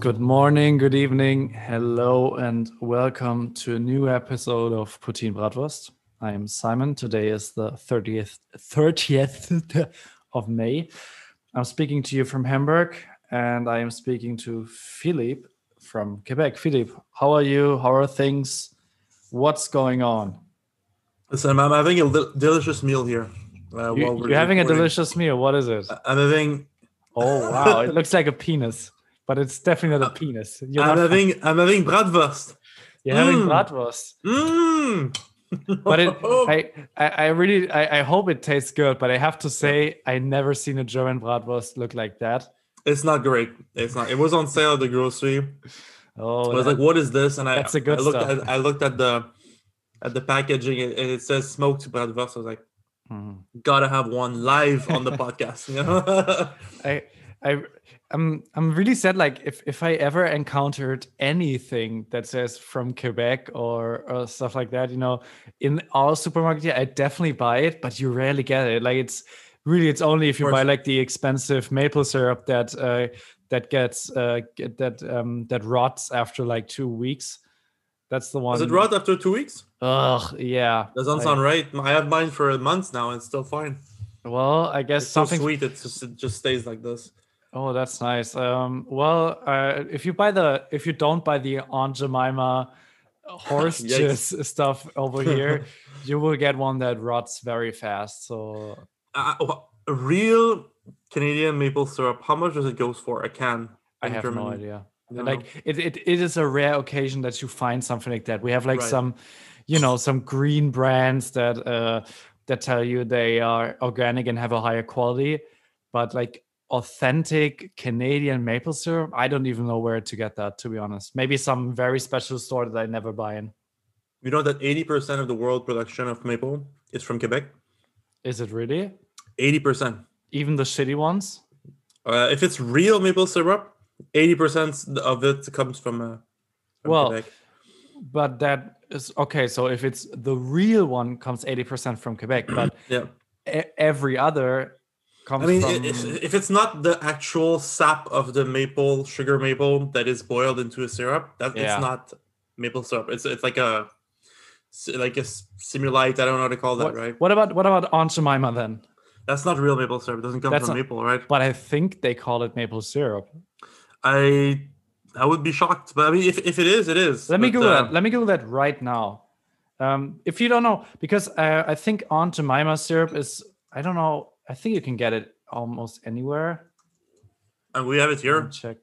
Good morning, good evening, hello, and welcome to a new episode of Poutine Bratwurst. I am Simon. Today is the 30th, 30th of May. I'm speaking to you from Hamburg, and I am speaking to Philippe from Quebec. Philippe, how are you? How are things? What's going on? Listen, I'm having a li- delicious meal here. Uh, You, you're having a delicious meal. What is it? I'm having. Oh wow, it looks like a penis, but it's definitely not a penis. You're, I'm not- having. I'm having bratwurst. you're having Mm. bratwurst. Mmm. but it, I, I, I really, I, I hope it tastes good. But I have to say, I never seen a German bratwurst look like that. it's not great. It's not. It was on sale at the grocery. Oh, I was that- like, "What is this?" And I, That's the good I looked stuff. At, I looked at the at the packaging and and it says smoked bratwurst. I was like, Mhm. "Gotta have one live on the podcast." You know? I, I, I'm, I'm really sad. Like, if, if I ever encountered anything that says from Quebec or, or stuff like that, you know, in our supermarket, yeah, I definitely buy it. But you rarely get it. Like, it's really, it's only if you buy like the expensive maple syrup that, uh, that gets, uh, that, um, that rots after like two weeks. That's the one. Was it rot after two weeks? Ugh, yeah. Doesn't I- sound right. I have mine for months now, and it's still fine. Well, I guess It's so something sweet. It just it just stays like this. Oh, that's nice. Um, well, uh, if you buy the, if you don't buy the Aunt Jemima horse jizz stuff over here, you will get one that rots very fast. So Uh, a real Canadian maple syrup. How much does it go for a can? I have no Germany? idea. Like it, it, it is a rare occasion that you find something like that. We have like Right. some, you know, some green brands that uh that tell you they are organic and have a higher quality, but like authentic Canadian maple syrup, I don't even know where to get that. To be honest, maybe some very special store that I never buy in. you know that eighty percent of the world production of maple is from Quebec. Is it really? Eighty percent. Even the shitty ones? Uh, if it's real maple syrup, eighty percent of it comes from. Uh, from Well, Quebec. But that is okay. So if it's the real one, comes eighty percent from Quebec, but yeah. e- every other comes I mean, from. if it's not the actual sap of the maple sugar maple that is boiled into a syrup, that Yeah. it's not maple syrup. It's it's like a like a simulite. I don't know how to call that. what, Right. what about what about Aunt Jemima then? That's not real maple syrup. It doesn't come That's from not- maple, right? But I think they call it maple syrup. I I would be shocked, but I mean, if, if it is, it is. Let me But, Google uh, that. Let me Google that right now. Um, if you don't know, because uh, I think Aunt Jemima syrup is, I don't know, I think you can get it almost anywhere. And we have it here, Check.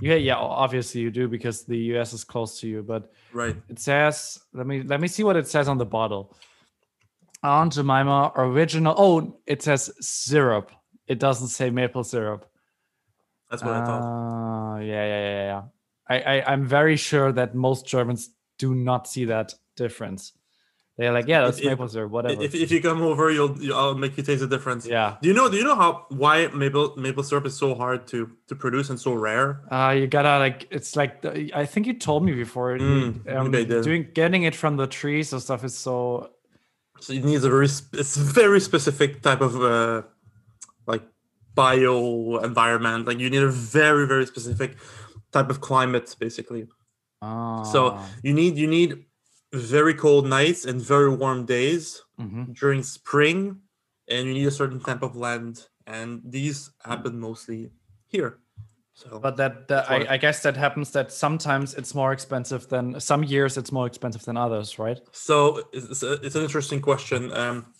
Yeah, yeah, obviously you do because the US is close to you, but right? it says, let me let me see what it says on the bottle. Aunt Jemima original. Oh, it says syrup. It doesn't say maple syrup. That's what I thought. Uh, yeah, yeah, yeah, yeah. I, I, I'm very sure that most Germans do not see that difference. They're like, yeah, that's If- maple syrup, whatever. If, if you come over, you'll, you I'll make you taste the difference. yeah. Do you know? Do you know how why maple maple syrup is so hard to to produce and so rare? Uh, you gotta like, it's like, the, I think you told me before. Mm, um, maybe I did. doing getting it from the trees and stuff is so. So it needs a very it's a very specific type of uh, like bio environment. Like you need a very very specific type of climate, basically. So Ah, you need you need very cold nights and very warm days mhm. during spring, and you need a certain type of land, and these happen mostly here. So But that, that I, I guess that happens that sometimes it's more expensive than some years it's more expensive than others, right? So it's, it's, a, it's an interesting question. Um,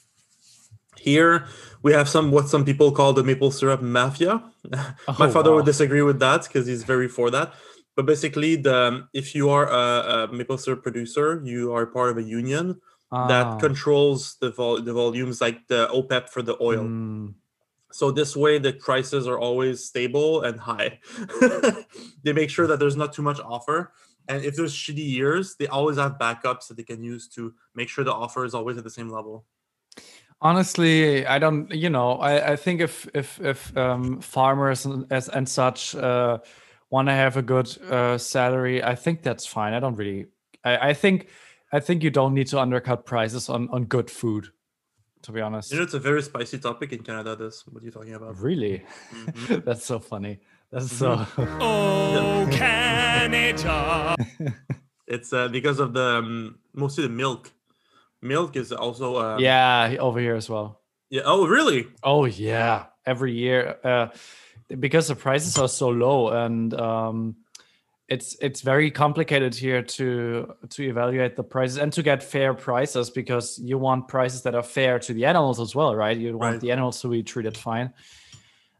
here we have some what some people call the maple syrup mafia. My Oh, father wow. would disagree with that because he's very for that. But basically, the if you are a, a maple syrup producer, you are part of a union Ah, that controls the vol- the volumes, like the OPEP for the oil. mm, So this way, the prices are always stable and high. they make sure that there's not too much offer, and if there's shitty years, they always have backups that they can use to make sure the offer is always at the same level. Honestly, I don't. You know, I, I think if if if um, farmers and, as and such uh, want to have a good uh, salary, I think that's fine. I don't really. I, I think I think you don't need to undercut prices on on good food. to be honest. You know, it's a very spicy topic in Canada. This what are you talking about? Really? Mhm. That's so funny. That's so. Oh, Canada. It's uh, because of the um, mostly the milk. Milk is also um, yeah, over here as well. yeah. Oh, really? Oh yeah, every year uh, because the prices are so low and um, it's it's very complicated here to to evaluate the prices and to get fair prices because you want prices that are fair to the animals as well, right? You want Right. the animals to be treated fine.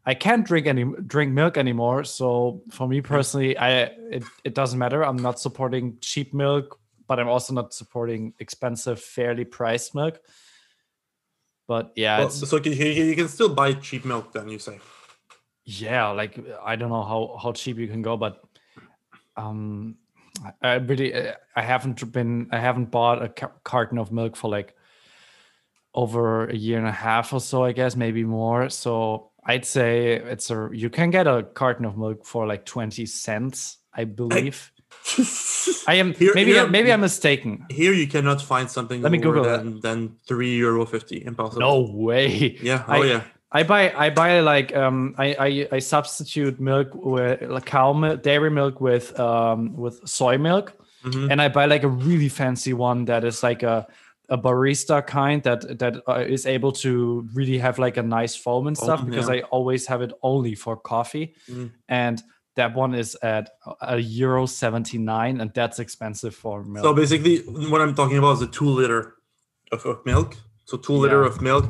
I can't drink any drink milk anymore, so for me personally, I it, it doesn't matter. I'm not supporting cheap milk, but I'm also not supporting expensive, fairly priced milk. But yeah, Well, it's so you, can still buy cheap milk. Then you say. yeah like i don't know how how cheap you can go but um i really i haven't been i haven't bought a carton of milk for like over a year and a half or so i guess maybe more so i'd say it's a you can get a carton of milk for like 20 cents i believe i am Here- maybe here- maybe i'm mistaken Here you cannot find something Let me Google that. than, than three euro fifty. Impossible. no way Yeah. Oh I- yeah. I buy I buy like um I I, I substitute milk with like cow milk dairy milk with um with soy milk Mhm. and I buy like a really fancy one that is like a a barista kind that that uh, is able to really have like a nice foam and stuff Foam, because yeah. I always have it only for coffee Mhm. and that one is at a euro 79 and that's expensive for milk. So basically, what I'm talking about is a two liter of, of milk. So two liter Yeah. of milk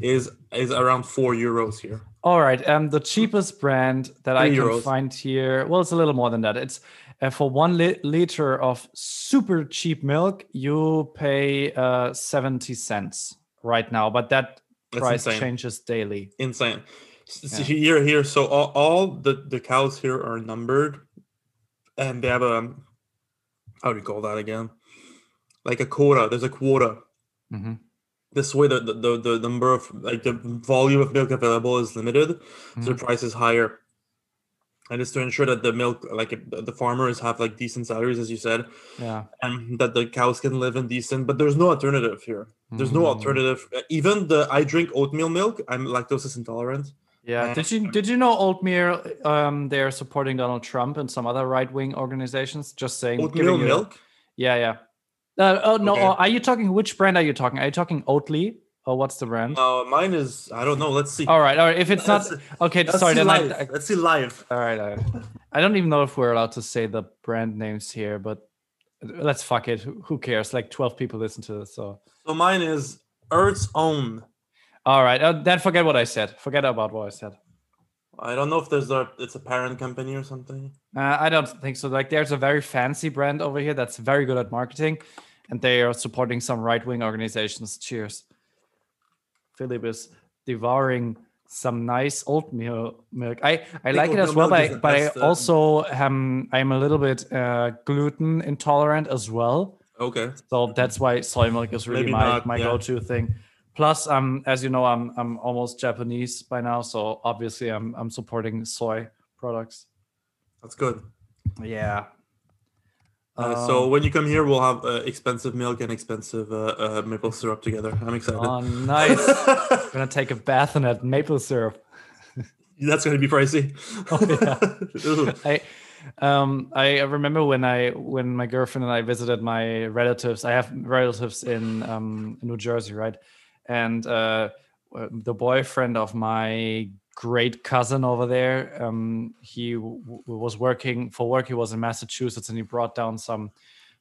is is around four euros here. All right. Um, the cheapest brand that I can euros. find here, well, it's a little more than that. It's uh, for one li- liter of super cheap milk, you pay uh, 70 cents right now, but that That's price insane. changes daily. Insane. S- s- Yeah. Here, here. So all, all the the cows here are numbered, and they have a how do you call that again? Like a quota. There's a quota. Mhm. This way, the, the the number of like the volume of milk available is limited, so the price is higher. And it's to ensure that the milk, like the farmers, have like decent salaries, as you said, Yeah. and that the cows can live in decent. But there's no alternative here. There's no Mm. alternative. Even the I drink oatmeal milk. I'm lactose intolerant. Yeah. Uh, Did you did you know Oatmeal? Um, they're supporting Donald Trump and some other right wing organizations. Just saying. Oatmeal giving you- milk. Yeah, yeah. Uh, oh no! Okay. uh, Are you talking? Which brand are you talking? Are you talking Oatly or what's the brand? Uh, mine is I don't know. Let's see. All right, all right. If it's not Let's- okay, Let's sorry. see Then live. I, I, Let's see live. all right, all right. I don't even know if we're allowed to say the brand names here, but let's fuck it. Who, who cares? Like twelve people listen to this, so So mine is Earth's own. All right. Uh, then forget what I said. Forget about what I said. I don't know if there's a it's a parent company or something. Uh, I don't think so. Like, there's a very fancy brand over here that's very good at marketing, and they are supporting some right wing organizations. Cheers. Philip is devouring some nice oatmeal milk. I, I like it as well, but, I, but I uh, also am I'm a little bit uh, gluten intolerant as well. Okay. So that's why soy milk is really Maybe my, not, my yeah. go-to thing. Plus, um, as you know, I'm I'm almost Japanese by now, so obviously I'm I'm supporting soy products. That's good. Yeah. Uh, so Um, when you come here, we'll have uh, expensive milk and expensive uh, uh, maple syrup together. I'm excited. Oh, nice. I'm gonna take a bath in that maple syrup. That's going to be pricey. Oh, I um I remember when I when my girlfriend and I visited my relatives. I have relatives in um in New Jersey, right? And uh uh, the boyfriend of my great cousin over there, um he w- was working for work. He was in Massachusetts and he brought down some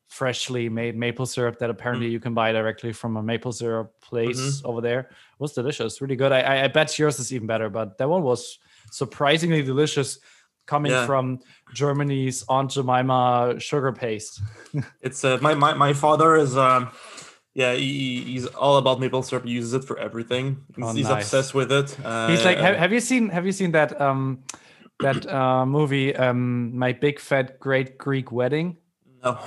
freshly made maple syrup that apparently you can buy directly from a maple syrup place over there. It was delicious, really good. I, I I bet yours is even better, but that one was surprisingly delicious coming Yeah. from Germany's Aunt Jemima sugar paste. It's uh, my, my my father is um yeah he, he's all about maple syrup. He uses it for everything. He's, Oh, he's nice. obsessed with it. Uh, He's like, have, have you seen have you seen that um that uh movie um My Big Fat Great Greek Wedding? no.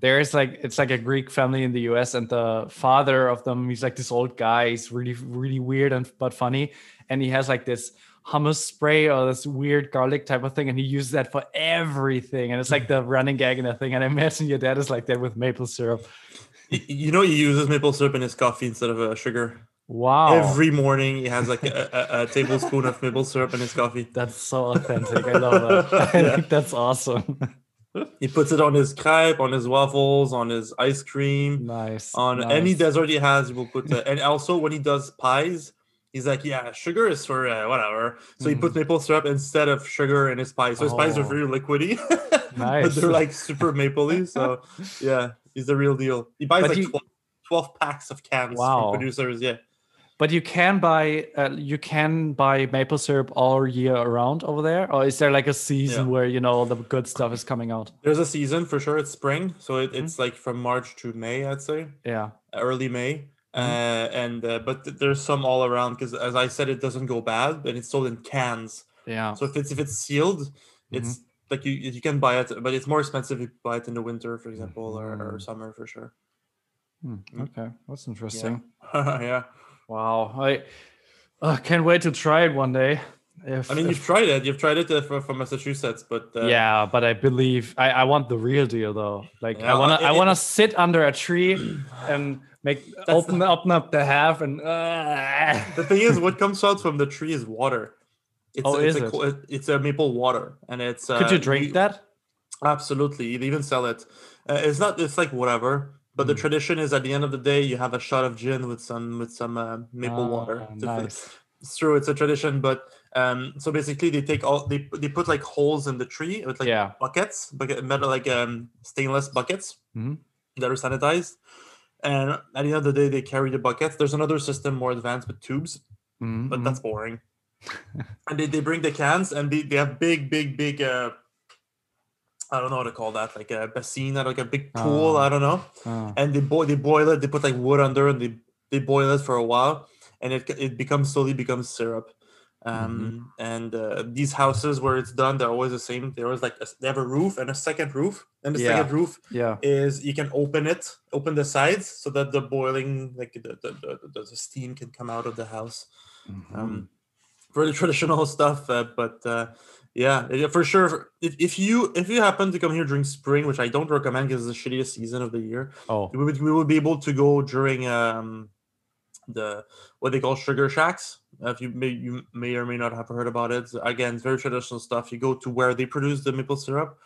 There is like it's like a Greek family in the US and the father of them he's like this old guy, he's really really weird and but funny and he has like this hummus spray or this weird garlic type of thing and he uses that for everything and it's like the running gag in the thing and I imagine your dad is like that with maple syrup. You know he uses maple syrup in his coffee instead of uh, sugar. Wow. Every morning he has like a, a, a tablespoon of maple syrup in his coffee. That's so authentic. I love that. I Yeah. think that's awesome. He puts it on his crepe, on his waffles, on his ice cream, nice. on nice. any dessert he has. He will put, and also when he does pies, he's like, "Yeah, sugar is for uh, whatever." So he Mm. puts maple syrup instead of sugar in his pies. So his pies are Oh. very liquidy, but they're like super mapley. So yeah, he's the real deal. He buys But like you- 12, 12 packs of cans Wow. from producers. Yeah, But you can buy uh, you can buy maple syrup all year around over there, or is there like a season Yeah. where you know all the good stuff is coming out? there's a season for sure. It's spring, so it, Mm-hmm. it's like from March to May, I'd say. Yeah. early May. Mhm. Uh, and uh, but th- there's some all around because as I said, it doesn't go bad, and it's sold in cans. Yeah. So if it's if it's sealed, Mm-hmm. Like you you can buy it, but it's more expensive if you buy it in the winter, for example, or, or Mm. summer for sure. Hmm, Mm. Okay, that's interesting. yeah, Wow. I uh, can't wait to try it one day. If, I mean if- you've tried it, you've tried it uh, from, Massachusetts, but uh, yeah, but I believe I, I want the real deal though. Like Yeah, I wanna it- I wanna sit under a tree and make open open up the half and uh, the thing is, what comes out from the tree is water. It's, Oh, it's is a, it? it's a maple water, and it's. Uh, could you drink that? Absolutely, they even sell it. Uh, it's not. It's like whatever. But the Mm. tradition is at the end of the day, you have a shot of gin with some with some uh, maple water. Ah, Nice. It's true. It's a tradition, but um, so basically they take all they they put like holes in the tree with like yeah. buckets, bucket metal like um stainless buckets Mhm. that are sanitized. And at the end of the day, they carry the buckets. There's another system more advanced with tubes, Mhm, but mhm. that's boring. And they, they bring the cans and they, they have big, big, big uh I don't know how to call that, like a basin, like a big pool, Ah. I don't know. Oh, And they boil they boil it, they put like wood under and they, they boil it for a while and it it becomes slowly becomes syrup. Um and uh, these houses where it's done, they're always the same. They're always like a, they have a roof and a second roof. And the Yeah. second roof yeah. is you can open it, open the sides so that the boiling, like the the, the, the, steam can come out of the house. Mhm. Um, very traditional stuff, uh, but uh, yeah, yeah, for sure. If, if you if you happen to come here during spring, which I don't recommend because it's the shittiest season of the year, oh. we would we would be able to go during um the what they call sugar shacks. Uh, If you may you may or may not have heard about it. Again, it's very traditional stuff. You go to where they produce the maple syrup,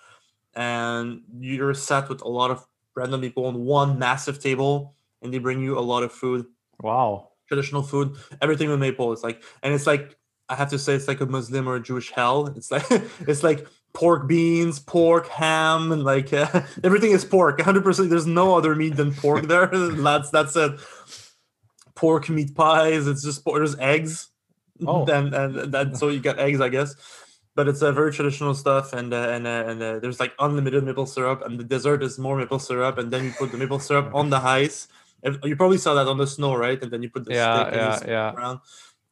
and you're sat with a lot of random people on one massive table, and they bring you a lot of food, Wow. traditional food, everything with maple. It's like, and it's like I have to say, it's like a Muslim or a Jewish hell. It's like it's like pork beans, pork, ham, and like uh, everything is pork. 100. percent There's no other meat than pork there. that's that's it. Pork meat pies. It's just pork. There's eggs. Oh. and and that so you got eggs, I guess. But it's a very traditional stuff, and uh, and uh, and uh, there's like unlimited maple syrup, and the dessert is more maple syrup, and then you put the maple syrup on the ice. You probably saw that on the snow, right? And then you put the Yeah, stick and you yeah, yeah. around,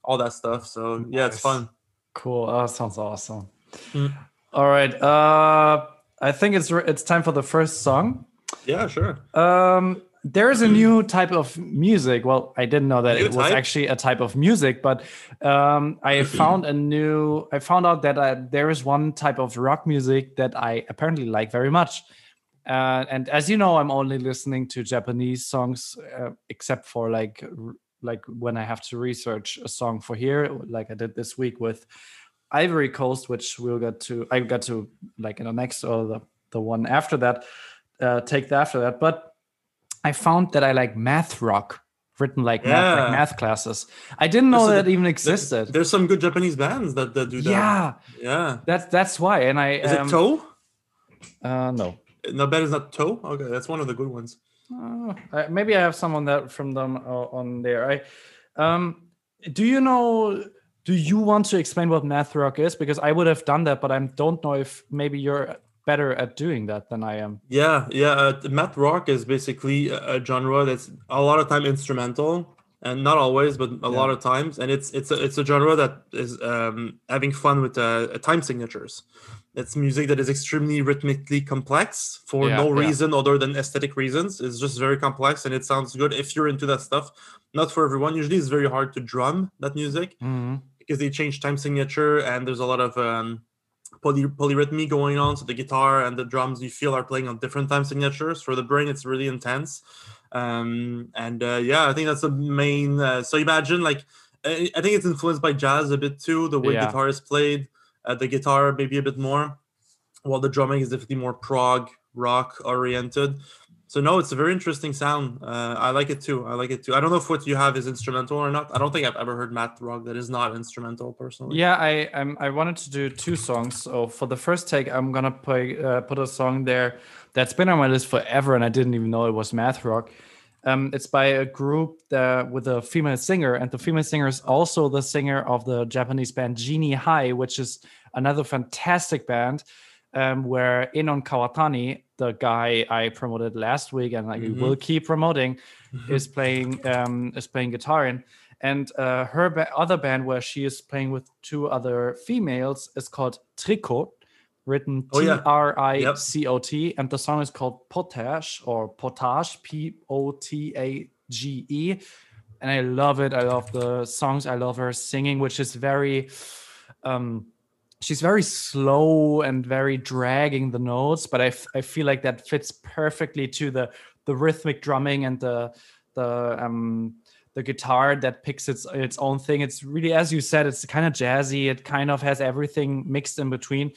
all that stuff. So yeah, it's fun. Cool. Oh, that sounds awesome. Mm. All right. Uh, I think it's re- it's time for the first song. Yeah, sure. Um, there is a new type of music. Well, I didn't know that New it was type? actually a type of music, but um, I found a new. I found out that uh, there is one type of rock music that I apparently like very much. Uh, and as you know, I'm only listening to Japanese songs, uh, except for like like when I have to research a song for here, like I did this week with Ivory Coast, which we'll get to. I got to like in the next or the the one after that, uh, take the after that. But I found that I like math rock, written like, math, like math classes. I didn't know There's a- that even existed. There's some good Japanese bands that, that do that. yeah, Yeah. that's that's why. And I Is um, it Toe? Uh, no. No, bet is not Toe. Okay, that's one of the good ones. Uh, maybe I have someone that from them uh, on there. I um, do you know? Do you want to explain what math rock is? Because I would have done that, but I don't know if maybe you're better at doing that than I am. Yeah, yeah. Uh, math rock is basically a, genre that's a lot of time instrumental, and not always, but a lot of times. And it's it's a, it's a genre that is um, having fun with uh, time signatures. It's music that is extremely rhythmically complex for Yeah, no yeah. reason other than aesthetic reasons. It's just very complex and it sounds good if you're into that stuff. Not for everyone. Usually, it's very hard to drum that music Mhm. because they change time signature and there's a lot of um, poly- polyrhythmy going on. So the guitar and the drums you feel are playing on different time signatures. For the brain, it's really intense. Um, and uh, yeah, I think that's the main. Uh, so imagine like I I think it's influenced by jazz a bit too. The way Yeah. guitar is played, uh, the guitar maybe a bit more, while the drumming is definitely more prog rock oriented. So no, it's a very interesting sound. Uh, I like it too. I like it too. I don't know if what you have is instrumental or not. I don't think I've ever heard math rock that is not instrumental personally. Yeah, I I wanted to do two songs. So for the first take, I'm gonna play uh, put a song there that's been on my list forever, and I didn't even know it was math rock. Um, it's by a group that, with a female singer, and the female singer is also the singer of the Japanese band Genie High, which is another fantastic band. Um, where Enon Kawatani, the guy I promoted last week, and like Mhm. will keep promoting, is playing um, is playing guitar in. And uh, her ba- other band, where she is playing with two other females, is called Tricot, written Oh, T. R I C O T, and the song is called Potage or Potage, P O T A G E. And I love it. I love the songs. I love her singing, which is very. Um, she's very slow and very dragging the notes but I, f- I feel like that fits perfectly to the the rhythmic drumming and the the um the guitar that picks its its own thing it's really as you said it's kind of jazzy it kind of has everything mixed in between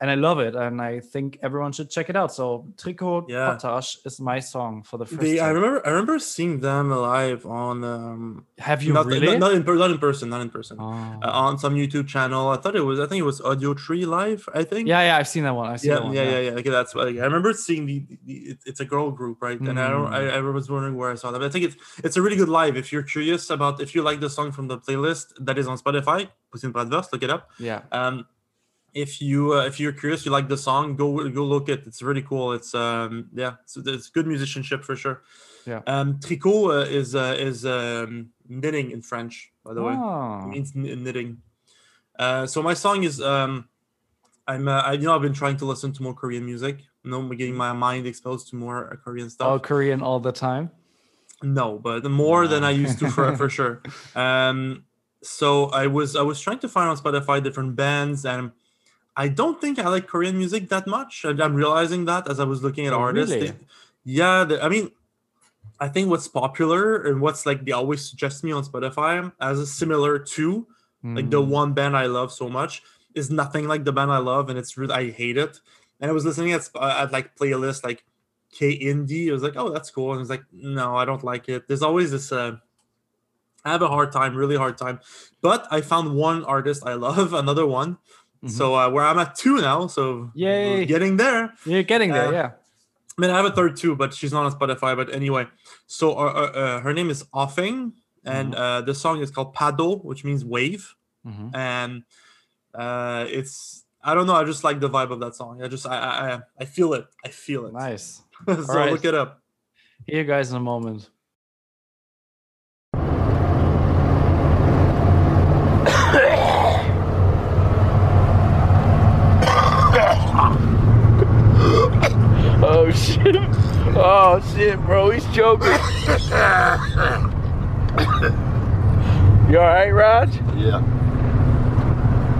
and i love it and i think everyone should check it out so tricot Yeah. potage is my song for the first They, I remember. I remember seeing them live on. Um, have you not, really not, not in not in person. Not in person. Oh. Uh, on some YouTube channel. I thought it was. I think it was Audiotree Live. I think. yeah yeah i've seen that one i've seen Yeah, that one, yeah, yeah, yeah. Okay, that's what I remember seeing the. the it, it's a girl group, right? And I don't. I, I was wondering where I saw that. But I think it's it's a really good live. If you're curious about if you like the song from the playlist that is on Spotify, Poutine Bratwurst, look it up. yeah Um, if you uh, if you're curious, you like the song, go go look it. It's really cool. It's um yeah, so it's good musicianship for sure. Yeah. Um, tricot uh, is uh, is um, knitting in French, by the way. Oh. It means knitting. Uh, so my song is um, I'm uh, I you know I've been trying to listen to more Korean music. You know, getting my mind exposed to more uh, Korean stuff. all korean all the time No, but more than I used to for for sure. Um, so I was I was trying to find on Spotify different bands, and I don't think I like Korean music that much. I'm realizing that as I was looking at Oh, artists. really? They- yeah, the, I mean, I think what's popular and what's like they always suggest me on Spotify as a similar to like the Mm. one band I love so much is nothing like the band I love, and it's really I hate it. And I was listening at at like playlist like K indie. I was like, oh, that's cool. And I was like, no, I don't like it. There's always this. Uh, I have a hard time, really hard time. But I found one artist I love, another one. Mhm. So uh, where I'm at two now, so Yay. getting there. You're getting there, Uh, yeah. I mean, I have a third too, but she's not on Spotify. But anyway, so uh, uh, uh, her name is Offing, and uh, the song is called Paddle, which means wave Mhm. and uh it's i don't know i just like the vibe of that song i just i i, I- feel it i feel it Nice. so right. look it up Hear you guys in a moment. Oh shit. Oh shit, bro. He's choking. you alright, Raj? Yeah.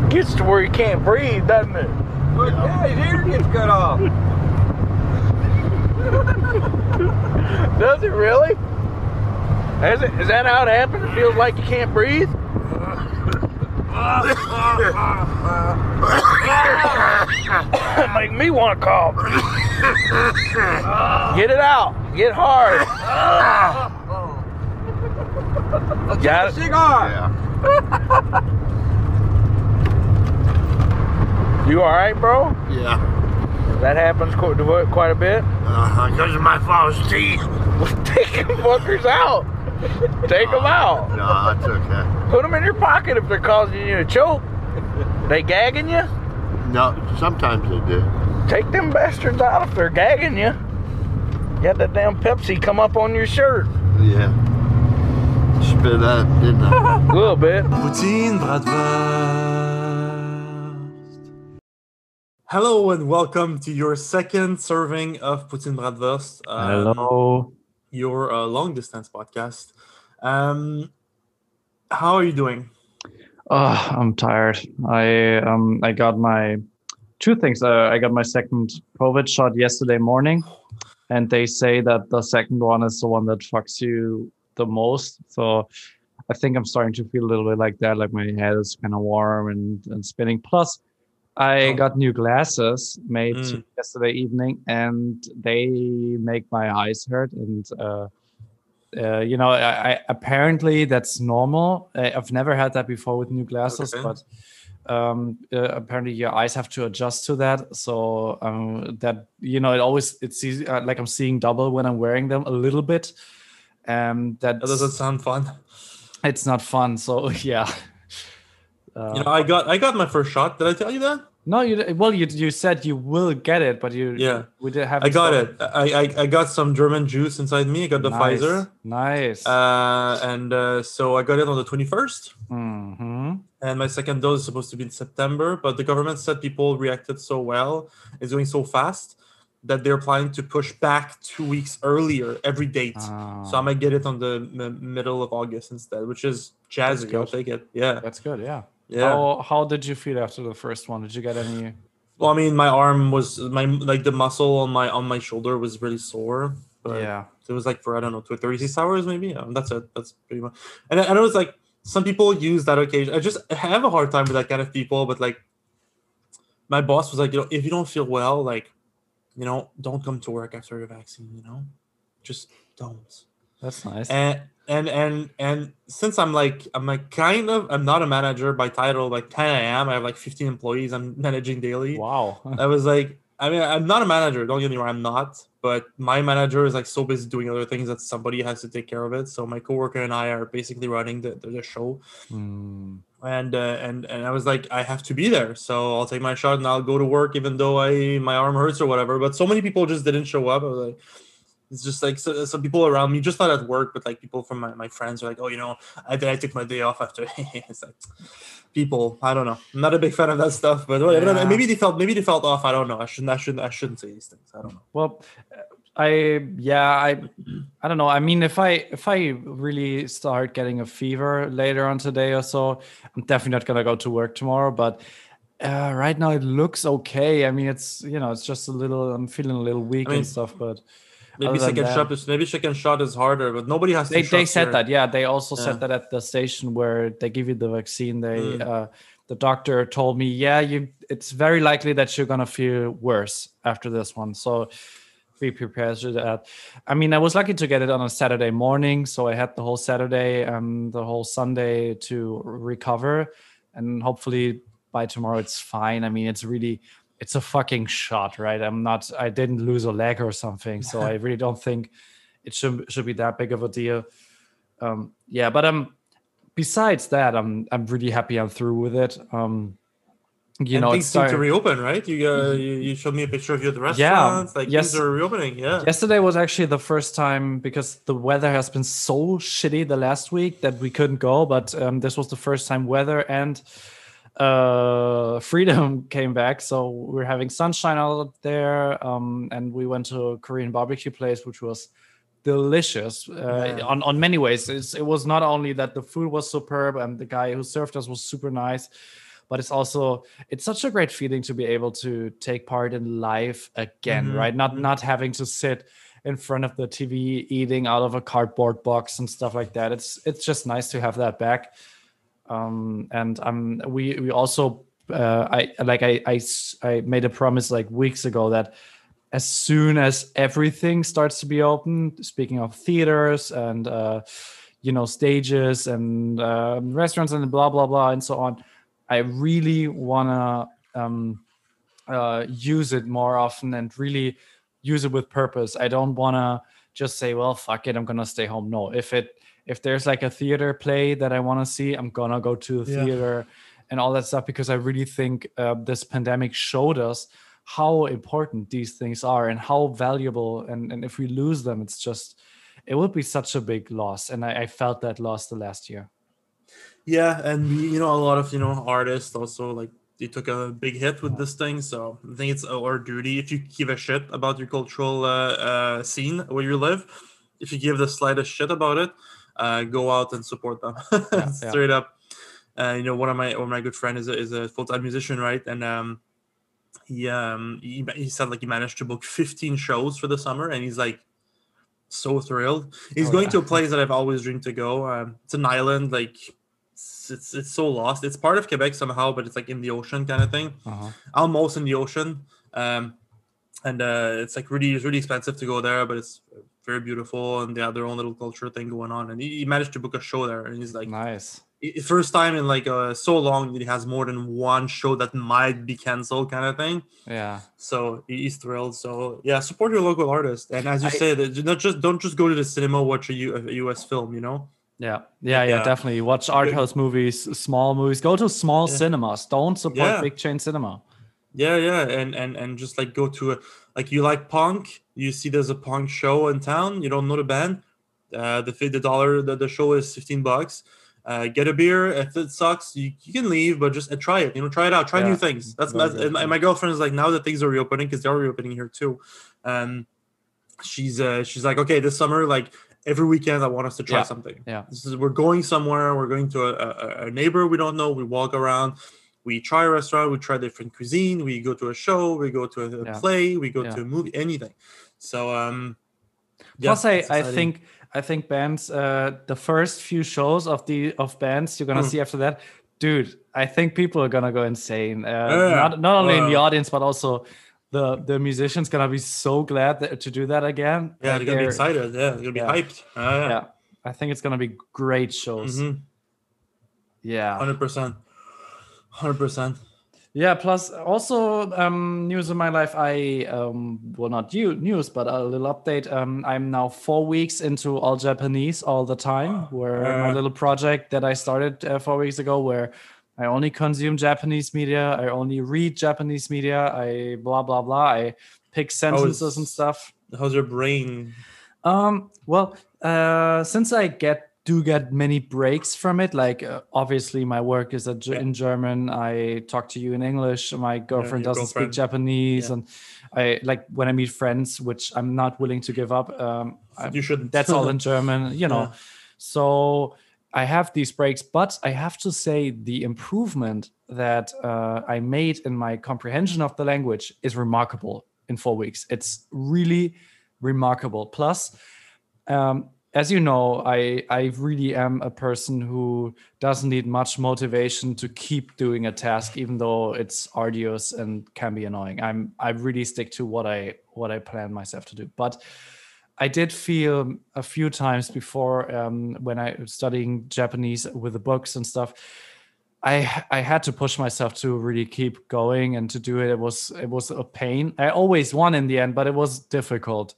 Gets to where he can't breathe, doesn't it? But yeah, his ear gets cut off. Does it really? Is, it, is that how it happens? It feels like you can't breathe? Make me want to cough. Get it out. Get hard. Got it? Cigar. Yeah. You all right, bro? Yeah. That happens qu- quite a bit. Uh, because of my false teeth. Take them fuckers out. Take them out. No, that's okay. Put them in your pocket if they're causing you to choke. They gagging you? No, sometimes they do. Take them bastards out if they're gagging you. You had that damn Pepsi come up on your shirt. Yeah. Spit up, didn't I? A little bit. Poutine Bratwurst. Hello and welcome to your second serving of Poutine Bratwurst. um, Hello. Your uh, long distance podcast. Um, how are you doing? Oh, I'm tired. I um I got my two things. Uh, I got my second COVID shot yesterday morning, and they say that the second one is the one that fucks you the most. So I think I'm starting to feel a little bit like that, like my head is kind of warm and, and spinning. Plus, I Oh. got new glasses made Mm. yesterday evening, and they make my eyes hurt. And uh, uh, you know, I, I apparently that's normal. I, I've never had that before with new glasses, Okay. but um uh, apparently your eyes have to adjust to that so um that you know it always it's easy, uh, like i'm seeing double when i'm wearing them a little bit um that That doesn't sound fun. it's not fun so yeah uh, You know, I got I got my first shot. Did I tell you that? No you well you you said you will get it but you Yeah. we did have I got it. I, I I got some German juice inside me. I got the nice. Pfizer, nice uh, and uh, so I got it on the twenty first. hmm And my second dose is supposed to be in September, but the government said people reacted so well, it's going so fast that they're planning to push back two weeks earlier every date. Ah. So I might get it on the m- middle of August instead, which is jazzy. I'll take it. Yeah, that's good yeah yeah. how, how did you feel after the first one did you get any Well, I mean, my arm was my like the muscle on my on my shoulder was really sore. But yeah it was like for I don't know, 36 hours maybe. Um, that's it. That's pretty much. And I, I know it's like some people use that occasion. I just have a hard time with that kind of people. But like, my boss was like, you know, if you don't feel well, like, you know, don't come to work after your vaccine. You know, just don't. that's nice And and and and since I'm like I'm like kind of I'm not a manager by title. Like kind of am. I have like 15 employees. I'm managing daily. wow I was like, I mean, I'm not a manager. Don't get me wrong, I'm not. But my manager is like so busy doing other things that somebody has to take care of it. So my coworker and I are basically running the, the, the show. Hmm. And uh, and and I was like, I have to be there. So I'll take my shot and I'll go to work, even though I my arm hurts or whatever. But so many people just didn't show up. I was like. It's just like so, some people around me, just not at work, but like people from my, my friends are like, oh, you know, I, did I took my day off after. it's like people, I don't know. I'm not a big fan of that stuff, but. Yeah. maybe they felt maybe they felt off. I don't know. I shouldn't I shouldn't I shouldn't say these things. I don't know. Well, I yeah I I don't know. I mean, if I if I really start getting a fever later on today or so, I'm definitely not gonna go to work tomorrow. But uh, right now it looks okay. I mean, it's you know it's just a little. I'm feeling a little weak I mean, and stuff. But Maybe Other than second that- shot is maybe second shot is harder, but nobody has. they two they said here. that. Yeah, they also Yeah. said that at the station where they give you the vaccine. They Mm. uh, the doctor told me, yeah, you it's very likely that you're gonna feel worse after this one. So be prepared for that. I mean, I was lucky to get it on a Saturday morning, so I had the whole Saturday and the whole Sunday to recover, and hopefully by tomorrow it's fine. I mean, it's really it's a fucking shot, right? I'm not I didn't lose a leg or something, so I really don't think it should should be that big of a deal. Um, yeah, but um, besides that, I'm I'm really happy I'm through with it. Um, you and know, things it's seem to reopen, right? You, uh, you you showed me a picture of you at the Yeah. Like yes. things are reopening. Yeah. Yesterday was actually the first time because the weather has been so shitty the last week that we couldn't go. But um, this was the first time weather and uh, freedom came back. So we're having sunshine out there. Um, and we went to a Korean barbecue place, which was delicious uh, Yeah. on, on many ways. It's, it was not only that the food was superb and the guy who served us was super nice, but it's also it's such a great feeling to be able to take part in life again Mhm, right not mhm. not having to sit in front of the tv eating out of a cardboard box and stuff like that it's it's just nice to have that back um and we we also uh i like I I made a promise like weeks ago that as soon as everything starts to be open speaking of theaters and uh you know stages and um, restaurants and blah blah blah and so on i really want to um uh use it more often and really use it with purpose. I don't want to just say well fuck it i'm gonna stay home. No if it if there's like a theater play that i want to see i'm gonna go to the Yeah. theater and all that stuff because i really think uh, this pandemic showed us how important these things are and how valuable and, and if we lose them it's just it would be such a big loss and I, I felt that loss the last year Yeah, and we, you know, a lot of you know artists also like they took a big hit with this thing. So I think it's our duty if you give a shit about your cultural uh, uh, scene where you live, if you give the slightest shit about it, uh, go out and support them yeah. straight up. Uh, you know, one of my one of my good friend is a, is a full time musician, right? And um, he um he, he said like he managed to book 15 shows for the summer and he's like so thrilled he's Oh, going yeah. to a place that i've always dreamed to go um, it's an island like it's, it's it's so lost it's part of quebec somehow but it's like in the ocean kind of thing Uh-huh. almost in the ocean um and uh it's like really it's really expensive to go there but it's very beautiful and they have their own little culture thing going on and he, he managed to book a show there and he's like Nice. first time in like uh, so long that he has more than one show that might be canceled kind of thing Yeah. so he- he's thrilled so yeah support your local artist and as you I- said not just don't just go to the cinema watch a, U, a us film you know Yeah, yeah, yeah, Yeah. definitely. Watch art house movies, small movies. Go to small Yeah. cinemas. Don't support Yeah. big chain cinema. yeah yeah and and and just like go to a like you like punk you see there's a punk show in town you don't know the band uh the the dollar the, the show is 15 bucks uh, get a beer. If it sucks, you, you can leave, but just uh, try it. You know, try it out. Try Yeah. new things. That's, that's and my, yeah. my girlfriend is like now that things are reopening because they are reopening here too. Um, she's uh, she's like, okay, this summer, like every weekend, I want us to try Yeah. something. Yeah. This is we're going somewhere. We're going to a, a, a neighbor we don't know. We walk around. We try a restaurant. We try different cuisine. We go to a show. We go to a, Yeah. play. We go Yeah. to a movie. Anything. So um, yeah, Plus, I, I think I think bands uh, the first few shows of the of bands you're gonna Mm. see after that, dude. I think people are gonna go insane. Uh. Not not only in the Uh. audience but also the the musicians gonna be so glad that, to do that again. yeah, Like, they're gonna be excited. Yeah, they're gonna be Yeah. hyped. Uh, yeah. Yeah, I think it's gonna be great shows. Mhm. Yeah. Hundred percent. Hundred percent. Yeah. Plus, also um, news in my life. I um, well, not you news, but a little update. Um, I'm now four weeks into all Japanese all the time. Where my Uh. little project that I started uh, four weeks ago, where I only consume Japanese media. I only read Japanese media. I blah blah blah. I pick sentences and stuff. How's your brain? Um, well, uh, since I get do get many breaks from it, like uh, obviously my work is Ge- Yeah. in German. I talk to you in English. My girlfriend your doesn't girlfriend. speak Japanese, Yeah. and I like when I meet friends, which I'm not willing to give up. Um, You shouldn't. that's all in German, you know. Yeah. So I have these breaks, but I have to say the improvement that uh, I made in my comprehension of the language is remarkable in four weeks. It's really remarkable. Plus, um, as you know, I I really am a person who doesn't need much motivation to keep doing a task, even though it's arduous and can be annoying. I'm I really stick to what I what I plan myself to do, but. I did feel a few times before um, when I was studying Japanese with the books and stuff. I I had to push myself to really keep going and to do it. It was it was a pain. I always won in the end, but it was difficult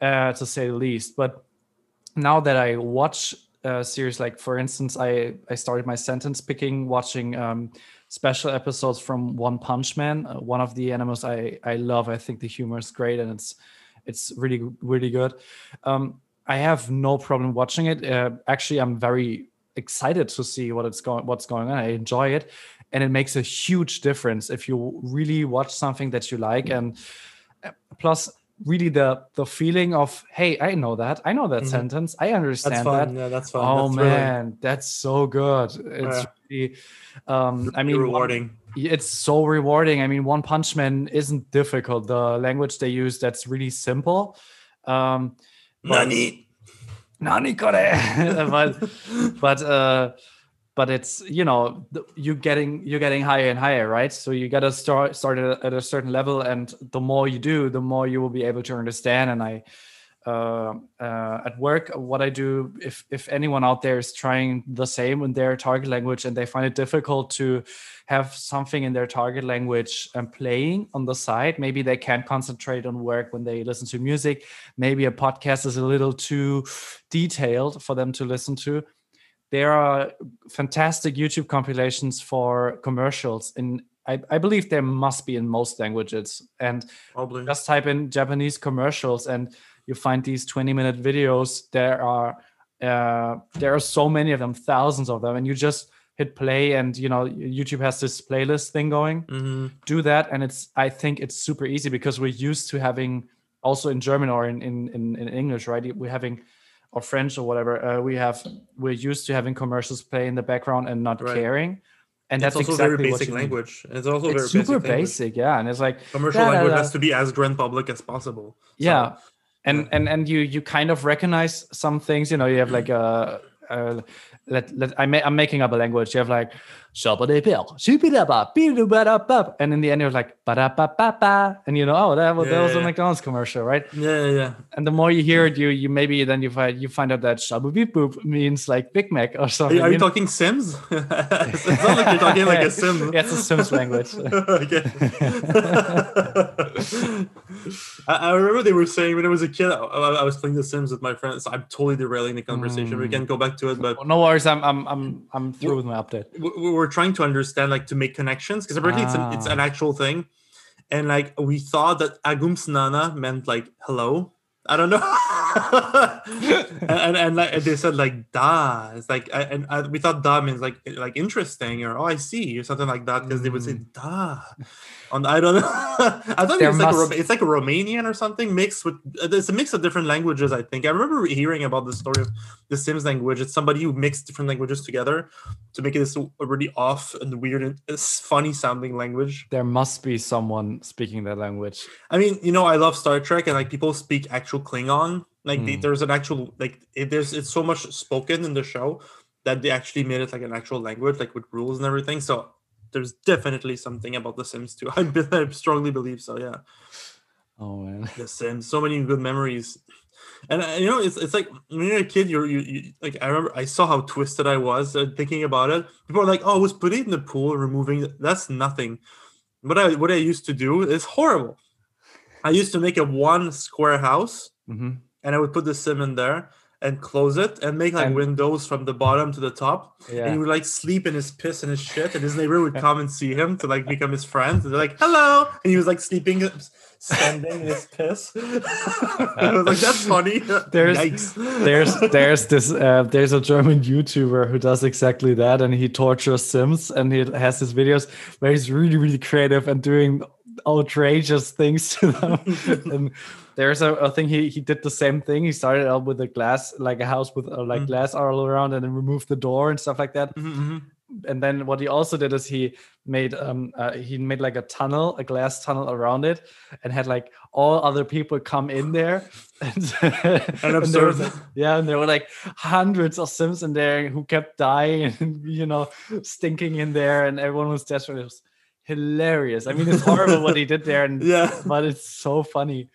uh, to say the least. But now that I watch uh, series like, for instance, I I started my sentence picking watching um, special episodes from One Punch Man, uh, one of the animals I I love. I think the humor is great and it's it's really really good. Um, I have no problem watching it. Uh, actually, I'm very excited to see what it's going what's going on. I enjoy it, and it makes a huge difference if you really watch something that you like. And uh, plus, really the the feeling of hey, I know that, I know that Mhm. sentence, I understand that. Yeah, that's fun. Oh that's man, that's so good. It's Yeah. really, um, I Really mean, one- rewarding. it's so rewarding. I mean, One Punch Man isn't difficult. The language they use that's really simple. Um, Nani. Nani kore? but but uh, but it's you know you getting you're getting higher and higher, right? So you got to start start at a, at a certain level, and the more you do, the more you will be able to understand. And I. Uh, uh, at work, what I do, if if anyone out there is trying the same in their target language and they find it difficult to have something in their target language and playing on the side, maybe they can't concentrate on work when they listen to music. Maybe a podcast is a little too detailed for them to listen to. There are fantastic YouTube compilations for commercials in I, I believe there must be in most languages. And Probably. just type in Japanese commercials and you find these 20 minute videos. There are uh, there are so many of them, thousands of them, and you just hit play and you know YouTube has this playlist thing going. hmm Do that, and it's I think it's super easy because we're used to having also in German or in in, in, in English, right? We're having or French or whatever. Uh, we have we're used to having commercials play in the background and not Right. caring. and It's that's also exactly very basic language. It's also It's very super basic. basic, yeah, and it's like Commercial da, da, language has to be as grand public as possible. So, yeah and yeah. and and you you kind of recognize some things you know you have like a, a let, let I I'm making up a language you have like "Shabba-de-bill, shoo-be-da-ba, be-do-ba-da-ba," and in the end you're like ba-da-ba-ba-ba and you know oh that, was that was a McDonald's commercial right yeah, yeah, yeah. and the more you hear it you you maybe then you find you find out that shabu beep boop means like Big Mac or something are you you know? talking Sims? it's not like you're talking like a Sim. yeah, it's a Sims language okay. I, I remember they were saying when I was a kid, I, I was playing The Sims with my friends. I'm totally derailing the conversation. We Mm. can go back to it, but no worries I'm I'm I'm I'm through with my update we we were trying to understand, like, to make connections because apparently it's an, it's Ah. an actual thing, and like we thought that Agums Nana meant like hello. I don't know. and, and and like they said like da. It's like I- and I, we thought da means like like interesting or oh I see or something like that because they would say Mm. da. On I don't know. I thought There it was like a, must- Ro- it's like a Romanian or something mixed with. Uh, it's a mix of different languages. I think I remember hearing about the story of the Sims language. It's somebody who mixed different languages together to make it this really off and weird and uh, funny sounding language. there must be someone speaking that language I mean, you know, I love Star Trek, and like people speak actual Klingon. Like Mm. there's an actual like it, there's it's so much spoken in the show that they actually made it like an actual language, like with rules and everything. So there's definitely something about The Sims too. I, I strongly believe so. Yeah, oh man The Sims, so many good memories. And uh, you know, it's it's like when you're a kid, you're you, you like I remember I saw how twisted I was uh, thinking about it. People are like, "Oh, I was putting it in the pool, removing it." That's nothing. What I what I used to do is horrible. I used to make a one square house, hmm and I would put the sim in there and close it and make like And- windows from the bottom to the top. Yeah. And he would like sleep in his piss and his shit, and his neighbor would come and see him to like become his friend. And they're like, "Hello," and he was like sleeping, standing in his piss. I was like, "That's funny." There's- Yikes. there's there's this uh, there's a German YouTuber who does exactly that, and he tortures Sims, and he has his videos where he's really really creative and doing outrageous things to them. and there's a, a thing he he did the same thing. He started out with a glass like a house with uh, like Mm. glass all around, and then removed the door and stuff like that. Mhm, mhm. and then what he also did is he made um uh, he made like a tunnel a glass tunnel around it and had like all other people come in there and, and observe was- yeah and there were like hundreds of sims in there who kept dying and you know stinking in there and everyone was desperate it was hilarious i mean it's horrible what he did there and Yeah. but it's so funny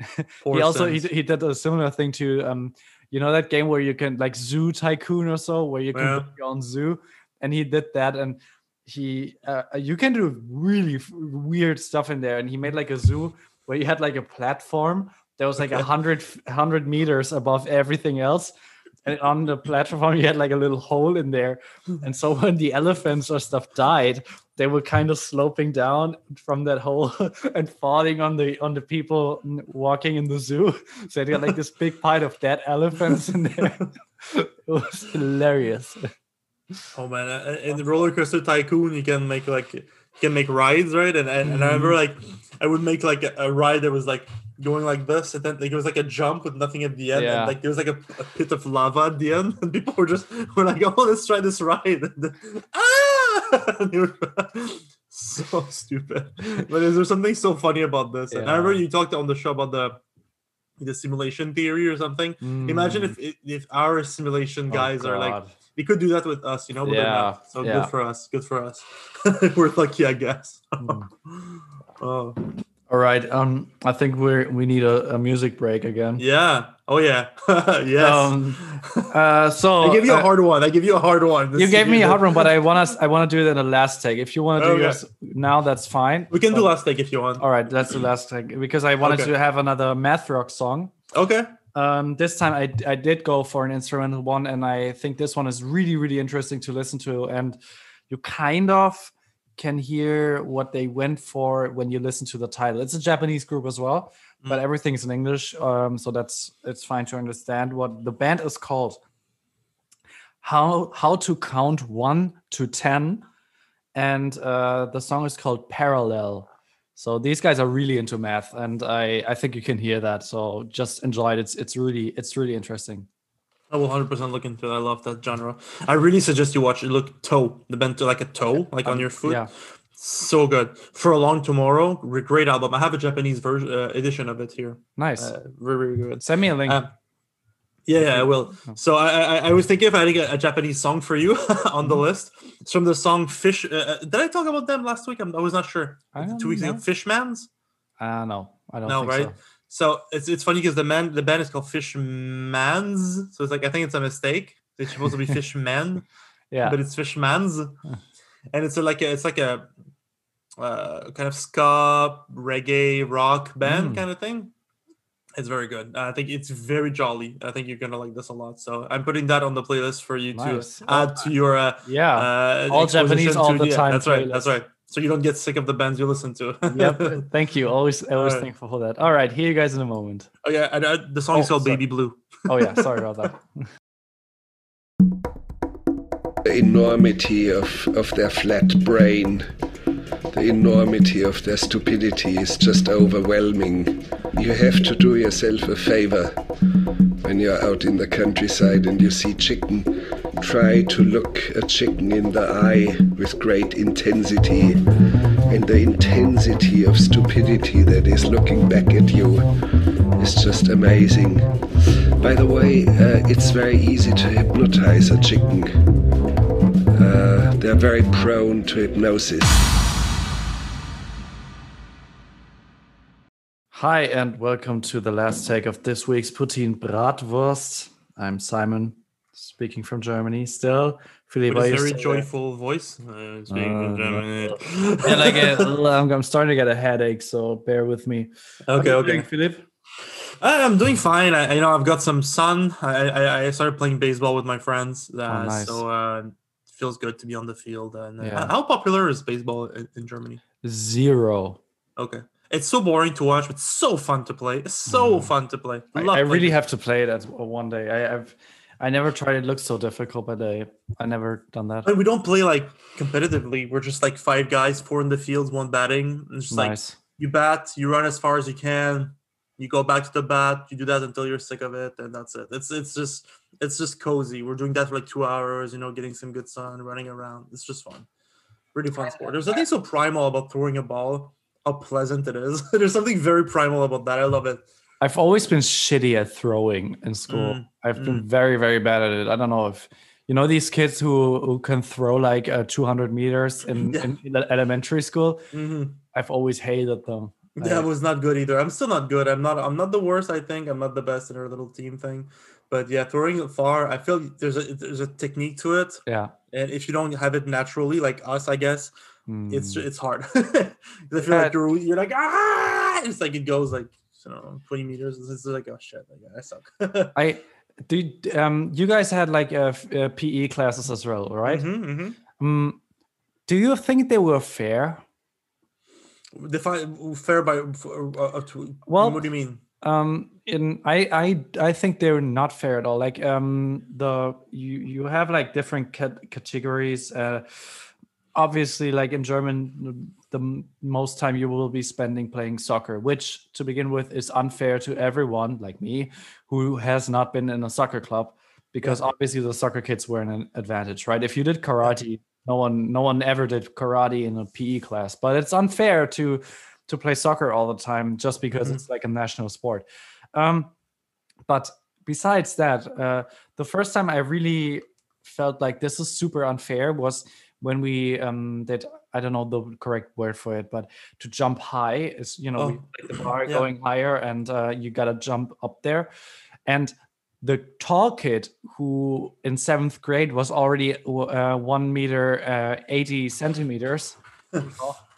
he also he, he did a similar thing to um you know that game where you can like zoo tycoon or so where you can Yeah. build your own zoo and he did that and he uh, you can do really f- weird stuff in there and he made like a zoo where you had like a platform that was like a Okay. hundred hundred meters above everything else and on the platform you had like a little hole in there. And so when the elephants or stuff died they were kind of sloping down from that hole and falling on the on the people walking in the zoo. So they got like this big pile of dead elephants in there. It was hilarious. Oh man, in the roller coaster tycoon, you can make like can make rides, right? And and, and I remember like I would make like a, a ride that was like going like this, and then like, it was like a jump with nothing at the end, Yeah. and like there was like a, a pit of lava at the end, and people were just were like, "Oh, let's try this ride." And then, ah! Were so stupid. But is there something so funny about this? And I remember you talked on the show about the the simulation theory or something. Imagine if if our simulation Mm. Oh, guys are like We could do that with us, you know, but Yeah. So yeah. good for us. Good for us. We're lucky, I guess. Mm. oh all right um i think we're we need a, a music break again yeah. Oh yeah. yes. um uh so I give you a uh, hard one. I give you a hard one. This you gave me a hard one but i want to i want to do it in the last take if you want to do Okay. yours now that's fine We can do last take if you want. all right that's the last take because i wanted Okay. to have another math rock song Okay. Um, this time I, I did go for an instrumental one, and I think this one is really, really interesting to listen to. And you kind of can hear what they went for when you listen to the title. It's a Japanese group as well, but everything's in English, um, so that's it's fine to understand. What the band is called? How how to count one to ten, and uh, the song is called Parallel. So these guys are really into math, and I I think you can hear that. So just enjoy it. It's it's really it's really interesting. I will 100% look into it. I love that genre. I really suggest you watch it. Look, toe, the bent like a toe, like on your foot. Yeah. So good. For a Long Tomorrow, great album. I have a Japanese version uh, edition of it here. Nice. Uh, very, very good. Send me a link. Uh, Yeah, yeah, I will. So I, I, I was thinking of adding a, a Japanese song for you on the list. It's from the song Fish. Uh, uh, did I talk about them last week? I'm, I was not sure. Two weeks ago, know. Fishmans. uh, no, I don't No, think right? so. So it's it's funny because the man the band is called Fishmans. So it's like I think it's a mistake. It's supposed to be Fishman, Yeah. but it's Fishmans, and it's a, like a, it's like a uh, kind of ska reggae rock band Mm. kind of thing. It's very good. I think it's very jolly. I think you're gonna like this a lot. So I'm putting that on the playlist for you Nice. to add to your uh, yeah. uh, All Japanese all to the time That's right. That's right. So you don't get sick of the bands you listen to. yep. Thank you. Always, always Alright. thankful for that. All right. Hear you guys in a moment. Oh yeah, and, uh, the song is Oh, called sorry. Baby Blue. Oh yeah. Sorry about that. the enormity of, of their flat brain, the enormity of their stupidity is just overwhelming. You have to do yourself a favor when you're out in the countryside and you see chicken. Try to look a chicken in the eye with great intensity. And the intensity of stupidity that is looking back at you is just amazing. By the way, uh, it's very easy to hypnotize a chicken. Uh, they're very prone to hypnosis. Hi and welcome to the last take of this week's Poutine Bratwurst. I'm Simon, speaking from Germany. Still, Philippe, a very still there? joyful voice. Uh, speaking from Uh, Germany. Yeah, like a, I'm, I'm starting to get a headache, so bear with me. Okay, okay. doing, Philippe. I- I'm doing fine. I, you know, I've got some sun. I, I, I started playing baseball with my friends, uh, Oh, nice. so uh, it feels good to be on the field. And uh, Yeah. how popular is baseball in, in Germany? Zero. Okay, it's so boring to watch, but so fun to play. It's so hmm. fun to play. I, I really it. have to play it at one day. I, I've I never tried. It looks so difficult, but I I never done that. But we don't play like competitively. We're just like five guys, four in the fields, one batting. It's just like you bat, you run as far as you can, you go back to the bat, you do that until you're sick of it, and that's it. It's it's just it's just cozy. We're doing that for like two hours, you know, getting some good sun, running around. It's just fun. Really fun sport. There's nothing so primal about throwing a ball, how pleasant it is. There's something very primal about that. I love it. I've always been shitty at throwing in school. Mm, I've been very, very bad at it. I don't know if you know these kids who who can throw like uh, 200 meters in, Yeah. in, in elementary school. Mhm. I've always hated them. That was not good either. I'm still not good. I'm not. I'm not the worst. I think I'm not the best in our little team thing, but yeah, throwing it far. I feel there's a there's a technique to it, yeah. and if you don't have it naturally, like us, I guess, Mm. it's hard. I feel like you're you're like ah, it's like it goes like I don't know, 20 meters. It's just like oh shit, like, I suck. I do. Um, you guys had like uh, f- uh, PE classes as well, right? Mhm, mhm. Um, do you think they were fair? Define fair by uh, to, Well- what do you mean? um in i i i think they're not fair at all like um the you you have like different cat- categories uh obviously like in german the most time you will be spending playing soccer which to begin with is unfair to everyone like me who has not been in a soccer club because obviously the soccer kids were an advantage right? If you did karate no one no one ever did karate in a pe class but it's unfair to to play soccer all the time just because Mhm. it's like a national sport. Um but besides that uh the first time i really felt like this is super unfair was when we um did i don't know the correct word for it but to jump high is you know Oh, like the bar yeah. going higher and uh, you gotta jump up there and the tall kid who in seventh grade was already uh, one meter uh, 80 centimeters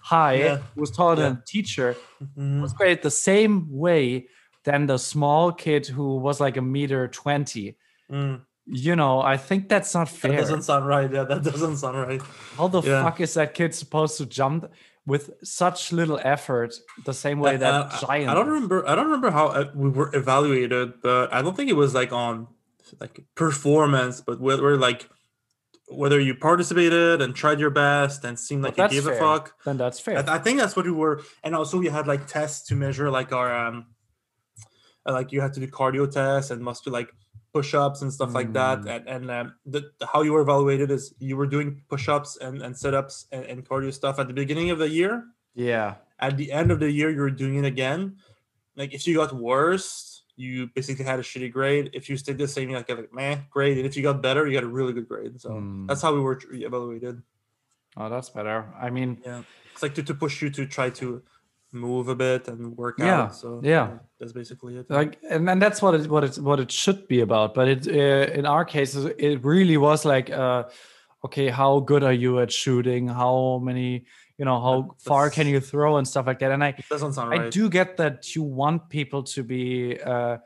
high Yeah. was taller Yeah. than teacher Mhm. was graded the same way than the small kid who was like a meter 20 Mm. You know i think that's not fair. That doesn't sound right. Yeah, that doesn't sound right. how the yeah. fuck is that kid supposed to jump with such little effort the same way that Uh, I- giant I don't remember. I don't remember how uh, we were evaluated, but I don't think it was like on like performance, but whether like whether you participated and tried your best and seemed like Well, you gave a fuck. then that's fair I, I think that's what we were, and also we had like tests to measure like our um, uh, like you had to do cardio tests and must be like push-ups and stuff like that. Mm. And and um, the, how you were evaluated is you were doing push-ups and, and sit-ups and, and cardio stuff at the beginning of the year. Yeah. At the end of the year, you were doing it again. Like if you got worse, you basically had a shitty grade. If you stayed the same, you got like meh grade. And if you got better, you got a really good grade. So Mm. that's how we were evaluated. Oh, that's better. I mean, Yeah, it's like to, to push you to try to move a bit and work Yeah, out. So yeah. that's basically it. like and, and that's what it what it what it should be about but it uh, in our cases it really was like uh okay how good are you at shooting how many you know how That- far can you throw and stuff like that and i doesn't sound i right. do get that you want people to be uh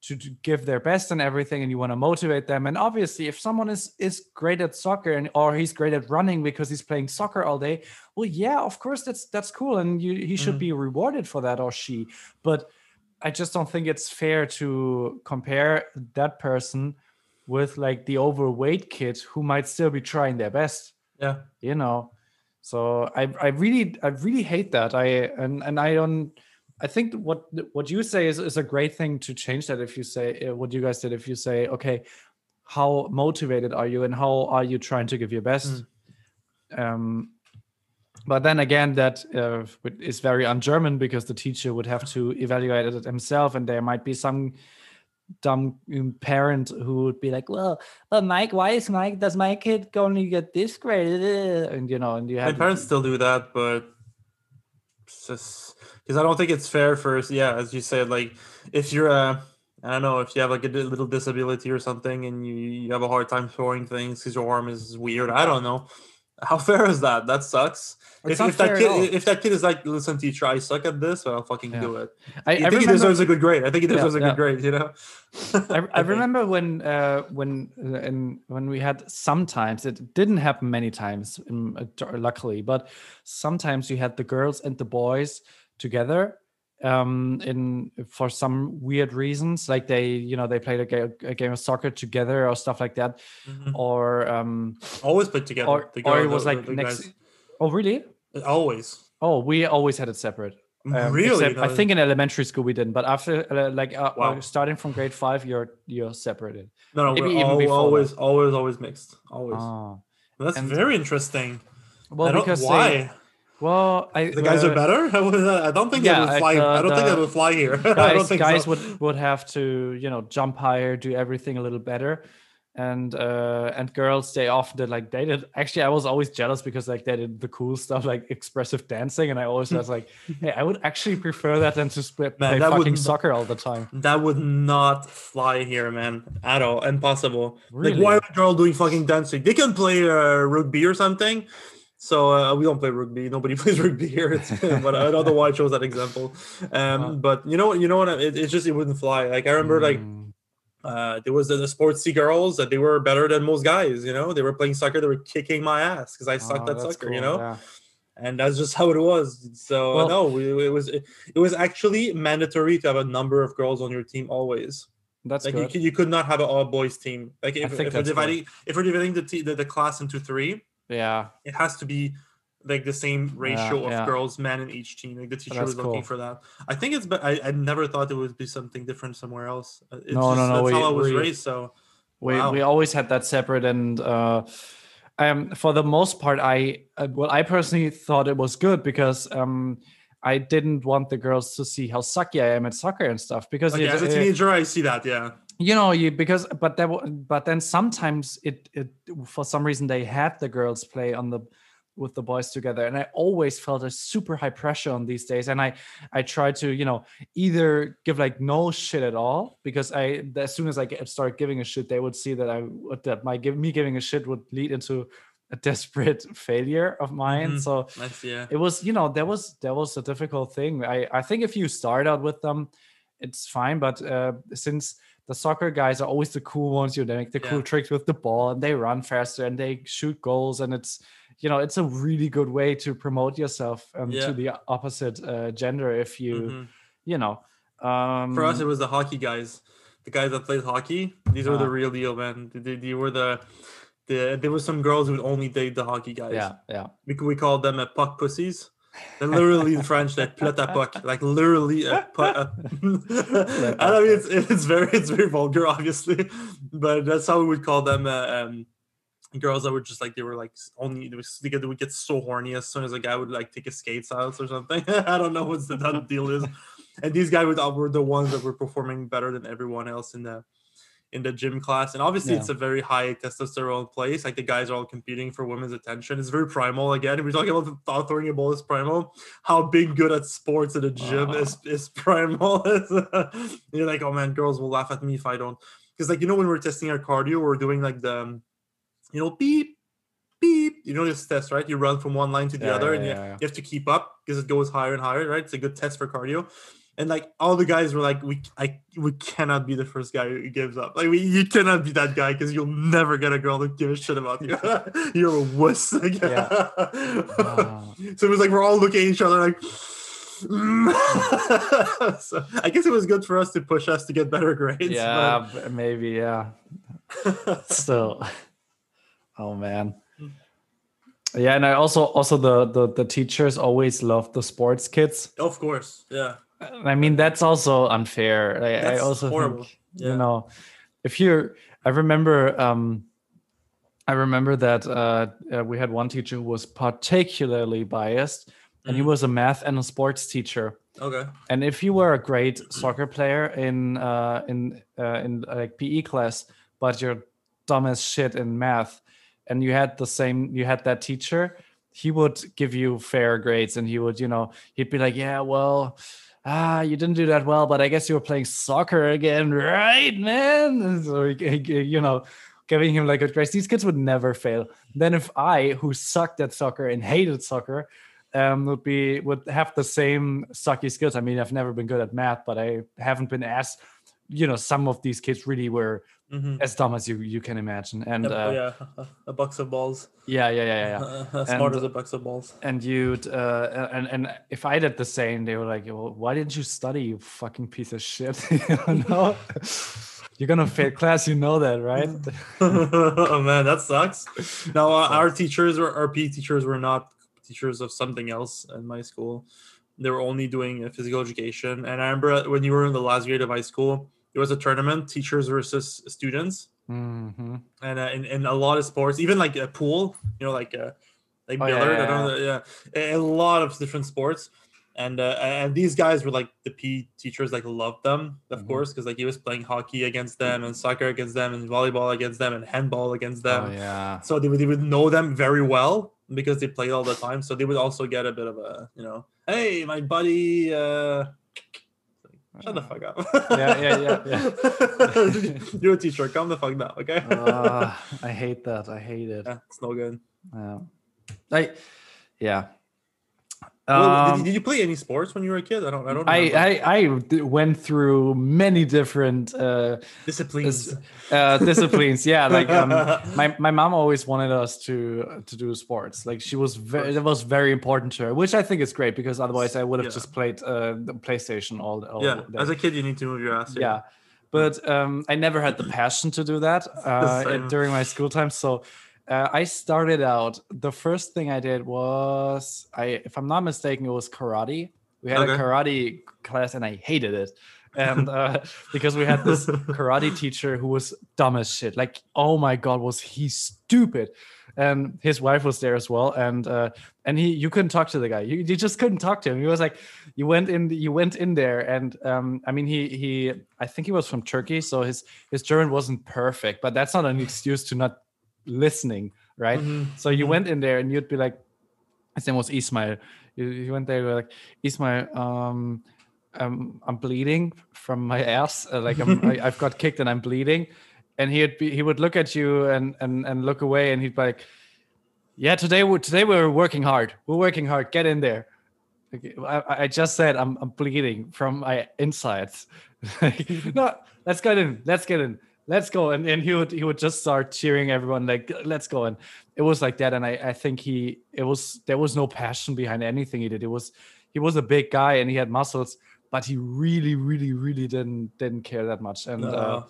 to, to give their best and everything and you want to motivate them and obviously if someone is is great at soccer and or he's great at running because he's playing soccer all day well yeah of course that's that's cool and you he should Mhm. be rewarded for that or she but i just don't think it's fair to compare that person with like the overweight kid who might still be trying their best yeah. you know so i i really i really hate that i and and i don't i think what what you say is, is a great thing to change that if you say uh, what you guys did if you say okay how motivated are you and how are you trying to give your best? Um but then again that uh, is very un-german because the teacher would have to evaluate it himself and there might be some dumb um, parent who would be like well well mike why is mike does my kid only get this grade? And you know and you My have to- parents still do that, but it's just because I don't think it's fair for us. yeah, as you said, like if you're a I don't know if you have like a little disability or something and you, you have a hard time throwing things because your arm is weird. I don't know. How fair is that? That sucks. If, if that kid if that kid is like, listen, teacher, I suck at this, I'll fucking Yeah. do it. I, I, I think he deserves a good grade. I think he Yeah, deserves a yeah. good grade. You know. I, I think. remember when uh, when uh, in, when we had sometimes it didn't happen many times, um, uh, luckily, but sometimes you had the girls and the boys together um in for some weird reasons like they you know they played a, ga- a game of soccer together or stuff like that Mhm. or um Always put together. or, the or it was the- like the next guys. oh really Always. oh we always had it separate Um, really? except I think in elementary school we didn't, but after uh, like uh, uh, Wow. starting from grade five, you're you're separated. No, no, maybe we're even al- before that. always, always, always mixed. Always. Oh. That's and- very interesting. Well, I don't, because they- why well, I the guys uh, are better. I don't think yeah, that would fly. the- I don't think the that would fly here. I don't Guys, think guys so. would would have to you know jump higher, do everything a little better, and uh and girls they often did like they did. Actually, I was always jealous because like they did the cool stuff like expressive dancing, and I always was like, hey, I would actually prefer that than to split Man, play that would fucking n- soccer all the time. That would not fly here, man, at all. Impossible. Really? Like, why are the girl doing fucking dancing? They can play uh, rugby or something. So uh, we don't play rugby. Nobody plays rugby here. It's, but I don't know why I chose that example. Um, Uh. but you know what? You know what? It, it's just it wouldn't fly. Like I remember, like Mm. uh, there was the, the sportsy girls that they were better than most guys. You know, they were playing soccer. They were kicking my ass because I sucked Oh, at soccer. You know, yeah. and that's just how it was. So Well- no, we, it was it, was actually mandatory to have a number of girls on your team always. That's Like you good. could, you could not have an all boys team. Like if, if we're that's good. dividing if we're dividing the, te- the the class into three, yeah, it has to be like the same ratio of yeah. girls men in each team. Like the teacher that's was looking cool. for that. I think it's. But I, I never thought it would be something different somewhere else. Uh, It's No, no, just, no, That's we- how I was we- raised. So we Wow. we always had that separate and uh um for the most part i uh, well i personally thought it was good because um i didn't want the girls to see how sucky i am at soccer and stuff because okay, it- as a it- teenager, I see that. Yeah. You know you because but there but then sometimes it it for some reason they had the girls play on the with the boys together and i always felt a super high pressure on these days and i i tried to you know either give like no shit at all because i as soon as i get, start giving a shit they would see that i would- that my give me giving a shit would lead into a desperate failure of mine Mhm. so Nice. Yeah. it was you know there was there was a difficult thing i i think if you start out with them it's fine but uh since the soccer guys are always the cool ones you know, they make the cool tricks with the ball and they run faster and they shoot goals and it's you know it's a really good way to promote yourself um, Yeah. to the opposite uh, gender if you Mhm. you know um For us, it was the hockey guys, the guys that played hockey. These were the Ah. real deal, man. They, they were the, the there were some girls who would only date the hockey guys. yeah yeah we, we called them uh, puck pussies. They're literally in French, that plot à puck, like literally a. I don't mean it's it's very it's very vulgar, obviously, but that's how we would call them. Uh, um, girls that were just like they were like only they, was, they, get, they would get so horny as soon as a guy would like take his skates out or something. I don't know what the deal is. And these guys would, were the ones that were performing better than everyone else in the in the gym class. And obviously, Yeah. it's a very high testosterone place. Like the guys are all competing for women's attention. It's very primal. Again, we're talking about the throwing a ball is primal. How being good at sports in the gym Wow. is is primal. You're like, oh man, girls will laugh at me if I don't. Because like you know when we're testing our cardio, we're doing like the, um, you know, beep, beep. You know this test, right? You run from one line to the Yeah, other, yeah, and you, yeah. you have to keep up because it goes higher and higher, right? It's a good test for cardio. And like all the guys were like, we I we cannot be the first guy who gives up. Like we, you cannot be that guy because you'll never get a girl to give a shit about you. You're a wuss. Like, Yeah. Wow. so it was like we're all looking at each other like. so I guess it was good for us to push us to get better grades. yeah, b- maybe. Yeah. Still. Oh man. Hmm. Yeah, and I also also the the the teachers always love the sports kids. of course, yeah. I mean, that's also unfair. I, I That's also horrible. think, Yeah. you know, if you're, I remember, um, I remember that uh, uh, we had one teacher who was particularly biased, and he Mhm. was a math and a sports teacher. Okay. And if you were a great soccer player in uh, in uh, in like PE class, but you're dumb as shit in math, and you had the same, you had that teacher, he would give you fair grades, and he would, you know, he'd be like, yeah, well. Ah, you didn't do that well, but I guess you were playing soccer again, right, man? And So, you know, giving him like good grace. These kids would never fail. Then, if I, who sucked at soccer and hated soccer, um, would be would have the same sucky skills. I mean, I've never been good at math, but I haven't been as, you know, some of these kids really were Mm-hmm. as dumb as you you can imagine. And uh, yeah, a box of balls. yeah, yeah, yeah, yeah. Smart And- as a box of balls. And you'd uh, and and if I did the same, they were like, well, "Why didn't you study, you fucking piece of shit?" you know, you're gonna fail class. You know that, right? oh man, that sucks. Now uh, our teachers were our PE teachers were not teachers of something else in my school. They were only doing physical education. And I remember when you were in the last grade of high school, there was a tournament, teachers versus students, hmm and uh, in, in a lot of sports, even like a pool, you know, like uh, like Oh, yeah, billard, yeah, I don't know, yeah, a, lot of different sports. And uh, and these guys were like the PE teachers, like loved them, of Mhm. course, because like he was playing hockey against them, and soccer against them, and volleyball against them, and handball against them. Oh yeah. So they would, they would know them very well because they played all the time. So they would also get a bit of a, you know, hey, my buddy, uh, shut the fuck up. Yeah, yeah, yeah, yeah. You're a teacher. Calm the fuck down, okay? Uh, I hate that. I hate it. yeah, it's no good. Yeah. I, yeah. Well, Um, did, you play any sports when you were a kid? I don't. I don't. Know. I. I I went through many different uh, disciplines. uh, disciplines. Yeah, like um, my my mom always wanted us to to do sports. Like she was very that was very important to her, which I think is great because otherwise I would have Yeah. just played uh, the PlayStation all. all yeah, day. as a kid, you need to move your ass. yeah but um, i never had the passion to do that uh, during my school time so uh, i started out the first thing i did was i if i'm not mistaken it was karate. We had a karate class and i hated it. And uh, because we had this karate teacher who was dumb as shit. Like oh my god was he stupid. And his wife was there as well. And uh, and he you couldn't talk to the guy. You, you just couldn't talk to him. He was like you went in you went in there and um i mean he he i think he was from turkey. So his his german wasn't perfect but that's not an excuse to not listening right Mhm, so you mhm. went in there and you'd be like his name was ismail you, you went there you like ismail um um, I'm bleeding from my ass. Uh, like I'm, I, I've got kicked and I'm bleeding. And he'd be, he would look at you and, and, and look away and he'd be like, yeah, today we're, today we're working hard. We're working hard. Get in there. Like, I, I just said I'm, I'm bleeding from my insides. Like, no, let's get in. Let's get in. Let's go. And, and he would he would just start cheering everyone like let's go. And it was like that. And I, I think he it was there was no passion behind anything he did. It was he was a big guy and he had muscles, but he really, really, really didn't didn't care that much. And uh, Uh,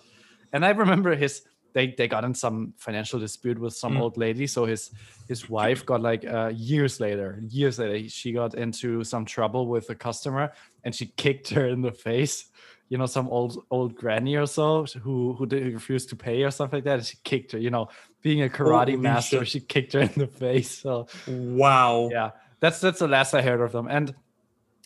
and I remember his they they got in some financial dispute with some Mm. old lady. So his his wife got like uh, years later, years later, she got into some trouble with a customer, and she kicked her in the face. You know, some old old granny or so who who refused to pay or something like that. And she kicked her. You know, being a karate Holy master, shit. she kicked her in the face. So Wow. yeah that's that's the last i heard of them and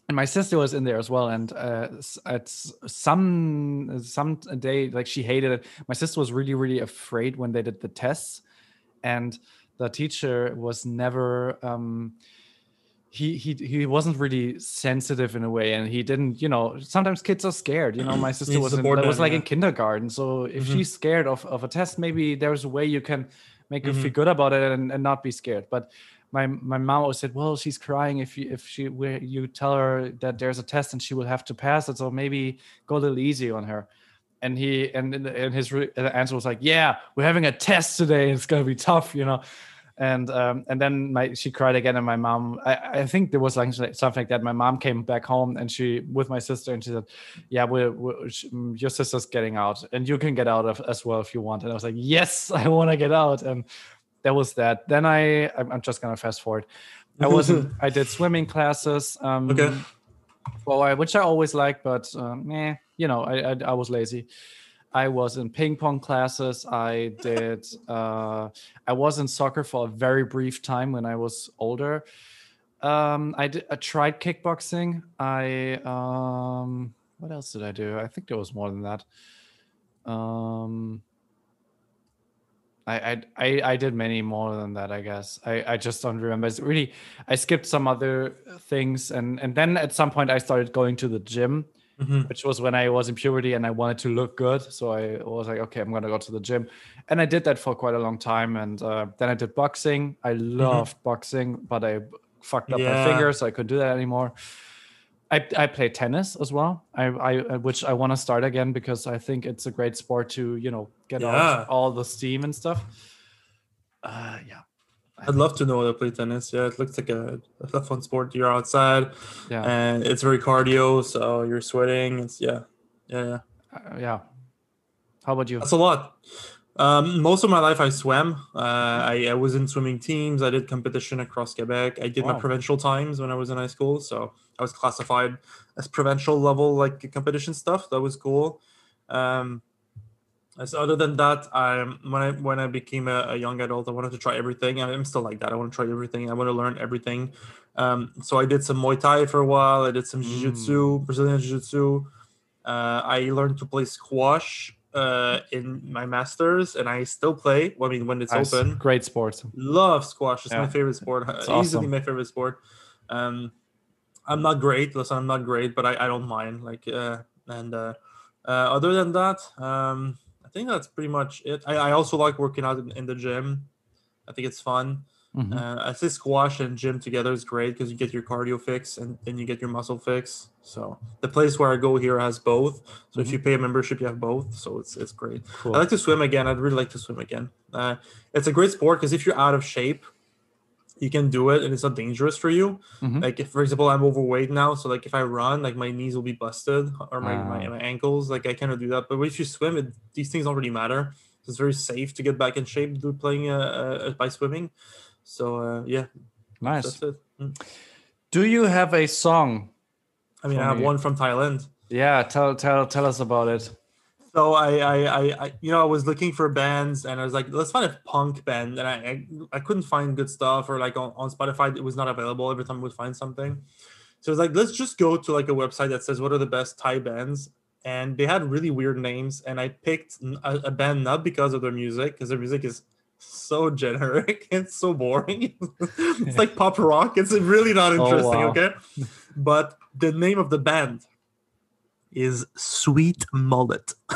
and my sister was in there as well and uh at some some day like she hated it my sister was really really afraid when they did the tests and the teacher was never um he he he wasn't really sensitive in a way and he didn't you know sometimes kids are scared you know my sister was in, was like yeah. in kindergarten so if Mhm. she's scared of, of a test maybe there's a way you can make her feel Mhm. good about it and, and not be scared but my my mom always said well she's crying if you if she you tell her that there's a test and she will have to pass it so maybe go a little easy on her and he and and his re- answer was like yeah we're having a test today it's gonna be tough you know and um and then my she cried again and my mom. I i think there was like something like that. My mom came back home and she with my sister and she said yeah we're, we're mm, your sister's getting out and you can get out of as well if you want. And i was like yes i want to get out. And that was that. Then i i'm, I'm just gonna fast forward. I wasn't i did swimming classes um Okay. well I, which i always liked but um, eh, you know I, I i was lazy I was in ping pong classes. I did. Uh, I was in soccer for a very brief time when I was older. Um, I did. I tried kickboxing. I um, what else did I do? I think there was more than that. Um, I I I, did many more than that. I guess I I just don't remember. It's really I skipped some other things, and and then at some point I started going to the gym Mhm. which was when I was in puberty and I wanted to look good. So I was like, okay, I'm gonna go to the gym, and I did that for quite a long time. And uh, then I did boxing. I loved boxing, but I fucked up my Yeah. fingers, so I couldn't do that anymore. I, I play tennis as well. I, I uh, which I want to start again because I think it's a great sport to you know get Yeah. out all the steam and stuff. Uh, yeah, I'd love to know how to play tennis. Yeah, it looks like a, a fun sport. You're outside, yeah, and it's very cardio, so you're sweating. It's yeah, yeah, yeah. uh, yeah. How about you? That's a lot. Um, most of my life I swam. Uh, I, I was in swimming teams. I did competition across Quebec. I did my provincial times when I was in high school, so I was classified as provincial level like competition stuff. That was cool. Um, as other than that, I when I when I became a, a young adult, I wanted to try everything. I'm still like that. I want to try everything. I want to learn everything. Um, so I did some Muay Thai for a while. I did some Jiu Jitsu, Brazilian Jiu Jitsu. Uh, I learned to play squash uh, in my masters, and I still play. I mean, when it's Nice. open, Great sport. love squash. It's Yeah. my favorite sport. It's Easily awesome. my favorite sport. Um, I'm not great. Listen, I'm not great, but I, I don't mind. Like, uh, and uh, uh, other than that, um, think that's pretty much it. I, I also like working out in, in the gym. I think it's fun. Mhm. Uh, I say squash and gym together is great because you get your cardio fix and then you get your muscle fix. So the place where I go here has both. So if you pay a membership, you have both. So it's it's great. Cool. I like to swim again. I'd really like to swim again. Uh, it's a great sport because if you're out of shape, you can do it and it's not dangerous for you. Mhm. Like if, for example, I'm overweight now, so like if I run, like my knees will be busted or my, my, Ah. my ankles. Like I cannot do that. But if you swim, it, these things don't really matter. It's very safe to get back in shape do playing uh, uh, by swimming. So uh, yeah, Nice. Mm. Do you have a song? I mean, I have me. one from Thailand. Yeah, tell tell tell us about it. So I, I, I, I, you know, I was looking for bands, and I was like, let's find a punk band, and I, I, I couldn't find good stuff, or like on, on Spotify, it was not available every time I would find something. So I was like, let's just go to like a website that says what are the best Thai bands, and they had really weird names, and I picked a band not because of their music, because their music is so generic, it's so boring, it's like pop rock, it's really not Oh, interesting, wow. okay? But the name of the band is Sweet Mullet.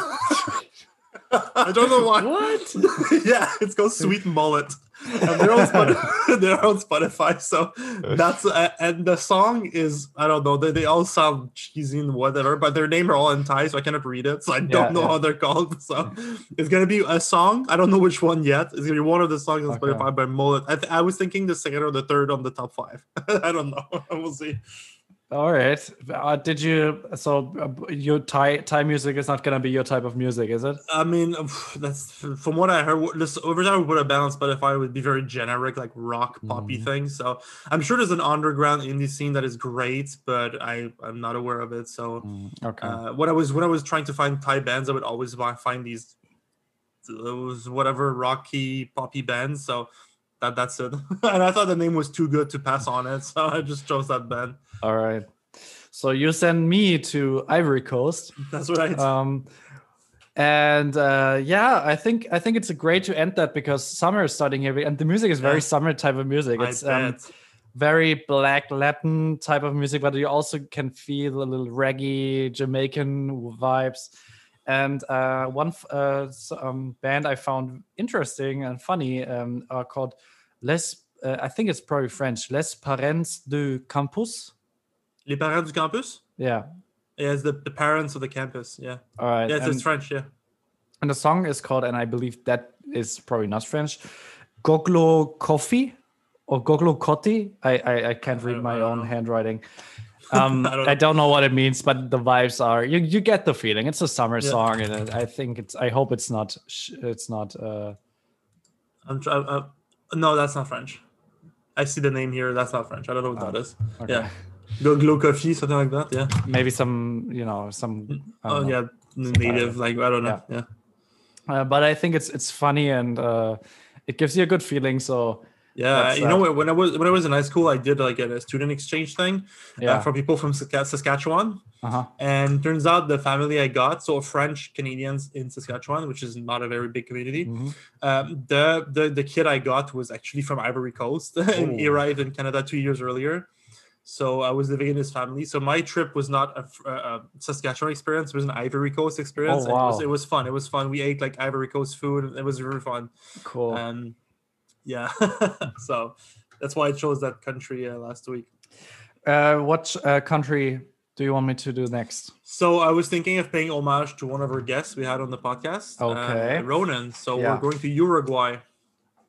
I don't know why. What? yeah, it's called Sweet Mullet. And they're on Spotify. they're on Spotify. So that's uh, and the song is I don't know. They, they all sound cheesy and whatever, but their name are all in Thai, so I cannot read it. So I don't Yeah, know yeah. how they're called. So it's gonna be a song. I don't know which one yet. It's gonna be one of the songs on Okay. Spotify by Mullet. I, th- I was thinking the second or the third on the top five. I don't know. we'll see. All right. Uh, did you? So uh, your Thai Thai music is not gonna be your type of music, is it? I mean, that's from what I heard. This over time we put a balance, but if I would be very generic, like rock poppy Mhm. things. So I'm sure there's an underground indie scene that is great, but I I'm not aware of it. So Okay. uh, what I was when I was trying to find Thai bands, I would always find these those whatever rocky poppy bands. So that that's it. and I thought the name was too good to pass on it, so I just chose that band. All right. So you send me to Ivory Coast. That's right. Um, and uh, yeah, I think I think it's a great to end that because summer is starting here, and the music is very Yeah. summer type of music. It's um, very black Latin type of music, but you also can feel a little reggae Jamaican vibes. And uh, one uh, um, band I found interesting and funny um, are called Les. Uh, I think it's probably French. Les Parents du Campus. Les parents du campus. Yeah. Yeah, it's the, the parents of the campus. Yeah. All right. Yes, and, it's French. Yeah. and the song is called, and I believe that is probably not French. Goglo Coffee or Goglo Cotti. I, I I can't read my own handwriting. Um, I I, don't don't know. what it means, but the vibes are you. You get the feeling. It's a summer Yeah. song, and I think it's. I hope it's not. It's not. Uh, I'm trying. Uh, no, that's not French. I see the name here. That's not French. I don't know what Oh, that is. okay. Yeah. Glow coffee, something like that. Yeah. Maybe some. You know some. Oh know. yeah, native. Like I don't know. Yeah. Uh, but I think it's it's funny and uh, it gives you a good feeling. So Yeah. You know uh, what? When I was when I was in high school, I did like a student exchange thing uh, for people from Saskatchewan. Uh-huh. And turns out the family I got, so French Canadians in Saskatchewan, which is not a very big community. Mhm. Um, the, the the kid I got was actually from Ivory Coast, and he Oh. arrived in Canada two years earlier. So I was living in his family. So my trip was not a Saskatchewan experience; it was an Ivory Coast experience. and it, was, wow. it was fun. It was fun. We ate like Ivory Coast food. It was really fun. Cool. Um, yeah. so that's why I chose that country uh, last week. Uh, what uh, country do you want me to do next? So I was thinking of paying homage to one of our guests we had on the podcast, uh, Okay. Ronan. So Yeah. we're going to Uruguay.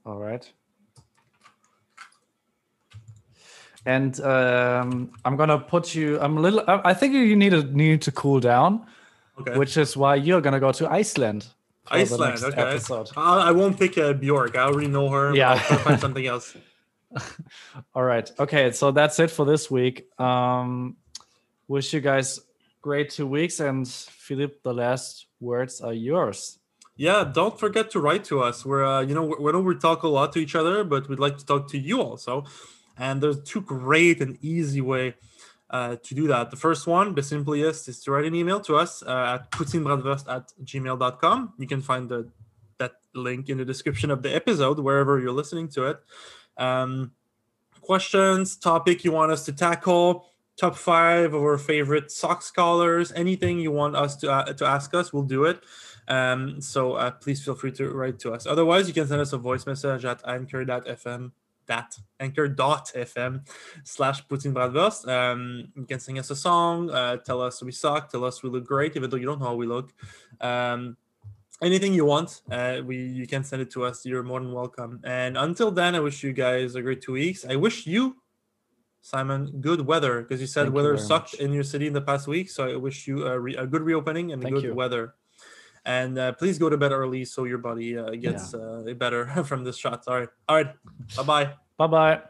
All right. And um, I'm gonna put you. I'm a little. I I think you need to need to cool down, Okay. which is why you're gonna go to Iceland. Iceland. Okay. Episode. I, I won't pick uh, Bjork. I already know her. Yeah. I'll find something else. All right. Okay. So that's it for this week. Um, wish you guys great two weeks, and Philip, the last words are yours. Yeah. Don't forget to write to us. We're, uh, you know, we we know we talk a lot to each other, but we'd like to talk to you also. And there's two great and easy way uh, to do that. The first one, the simplest, is to write an email to us uh, at poutinebratwurst at gmail.com. You can find the, that link in the description of the episode, wherever you're listening to it. Um, questions, topic you want us to tackle, top five of our favorite sock scholars, anything you want us to, uh, to ask us, we'll do it. Um, so uh, please feel free to write to us. Otherwise, you can send us a voice message at anchor.fm that anchor.fm slash Poutine Bratwurst. Um, you can sing us a song, uh, tell us we suck, tell us we look great, even though you don't know how we look. Um, anything you want, uh, we you can send it to us. You're more than welcome. And until then, I wish you guys a great two weeks. I wish you, Simon, good weather because you said Thank weather very sucked much. in your city in the past week. So I wish you a, re- a good reopening and Thank good you. weather. And uh, please go to bed early so your body uh, gets uh, better from this shot. All right. All right. Bye bye. Bye bye.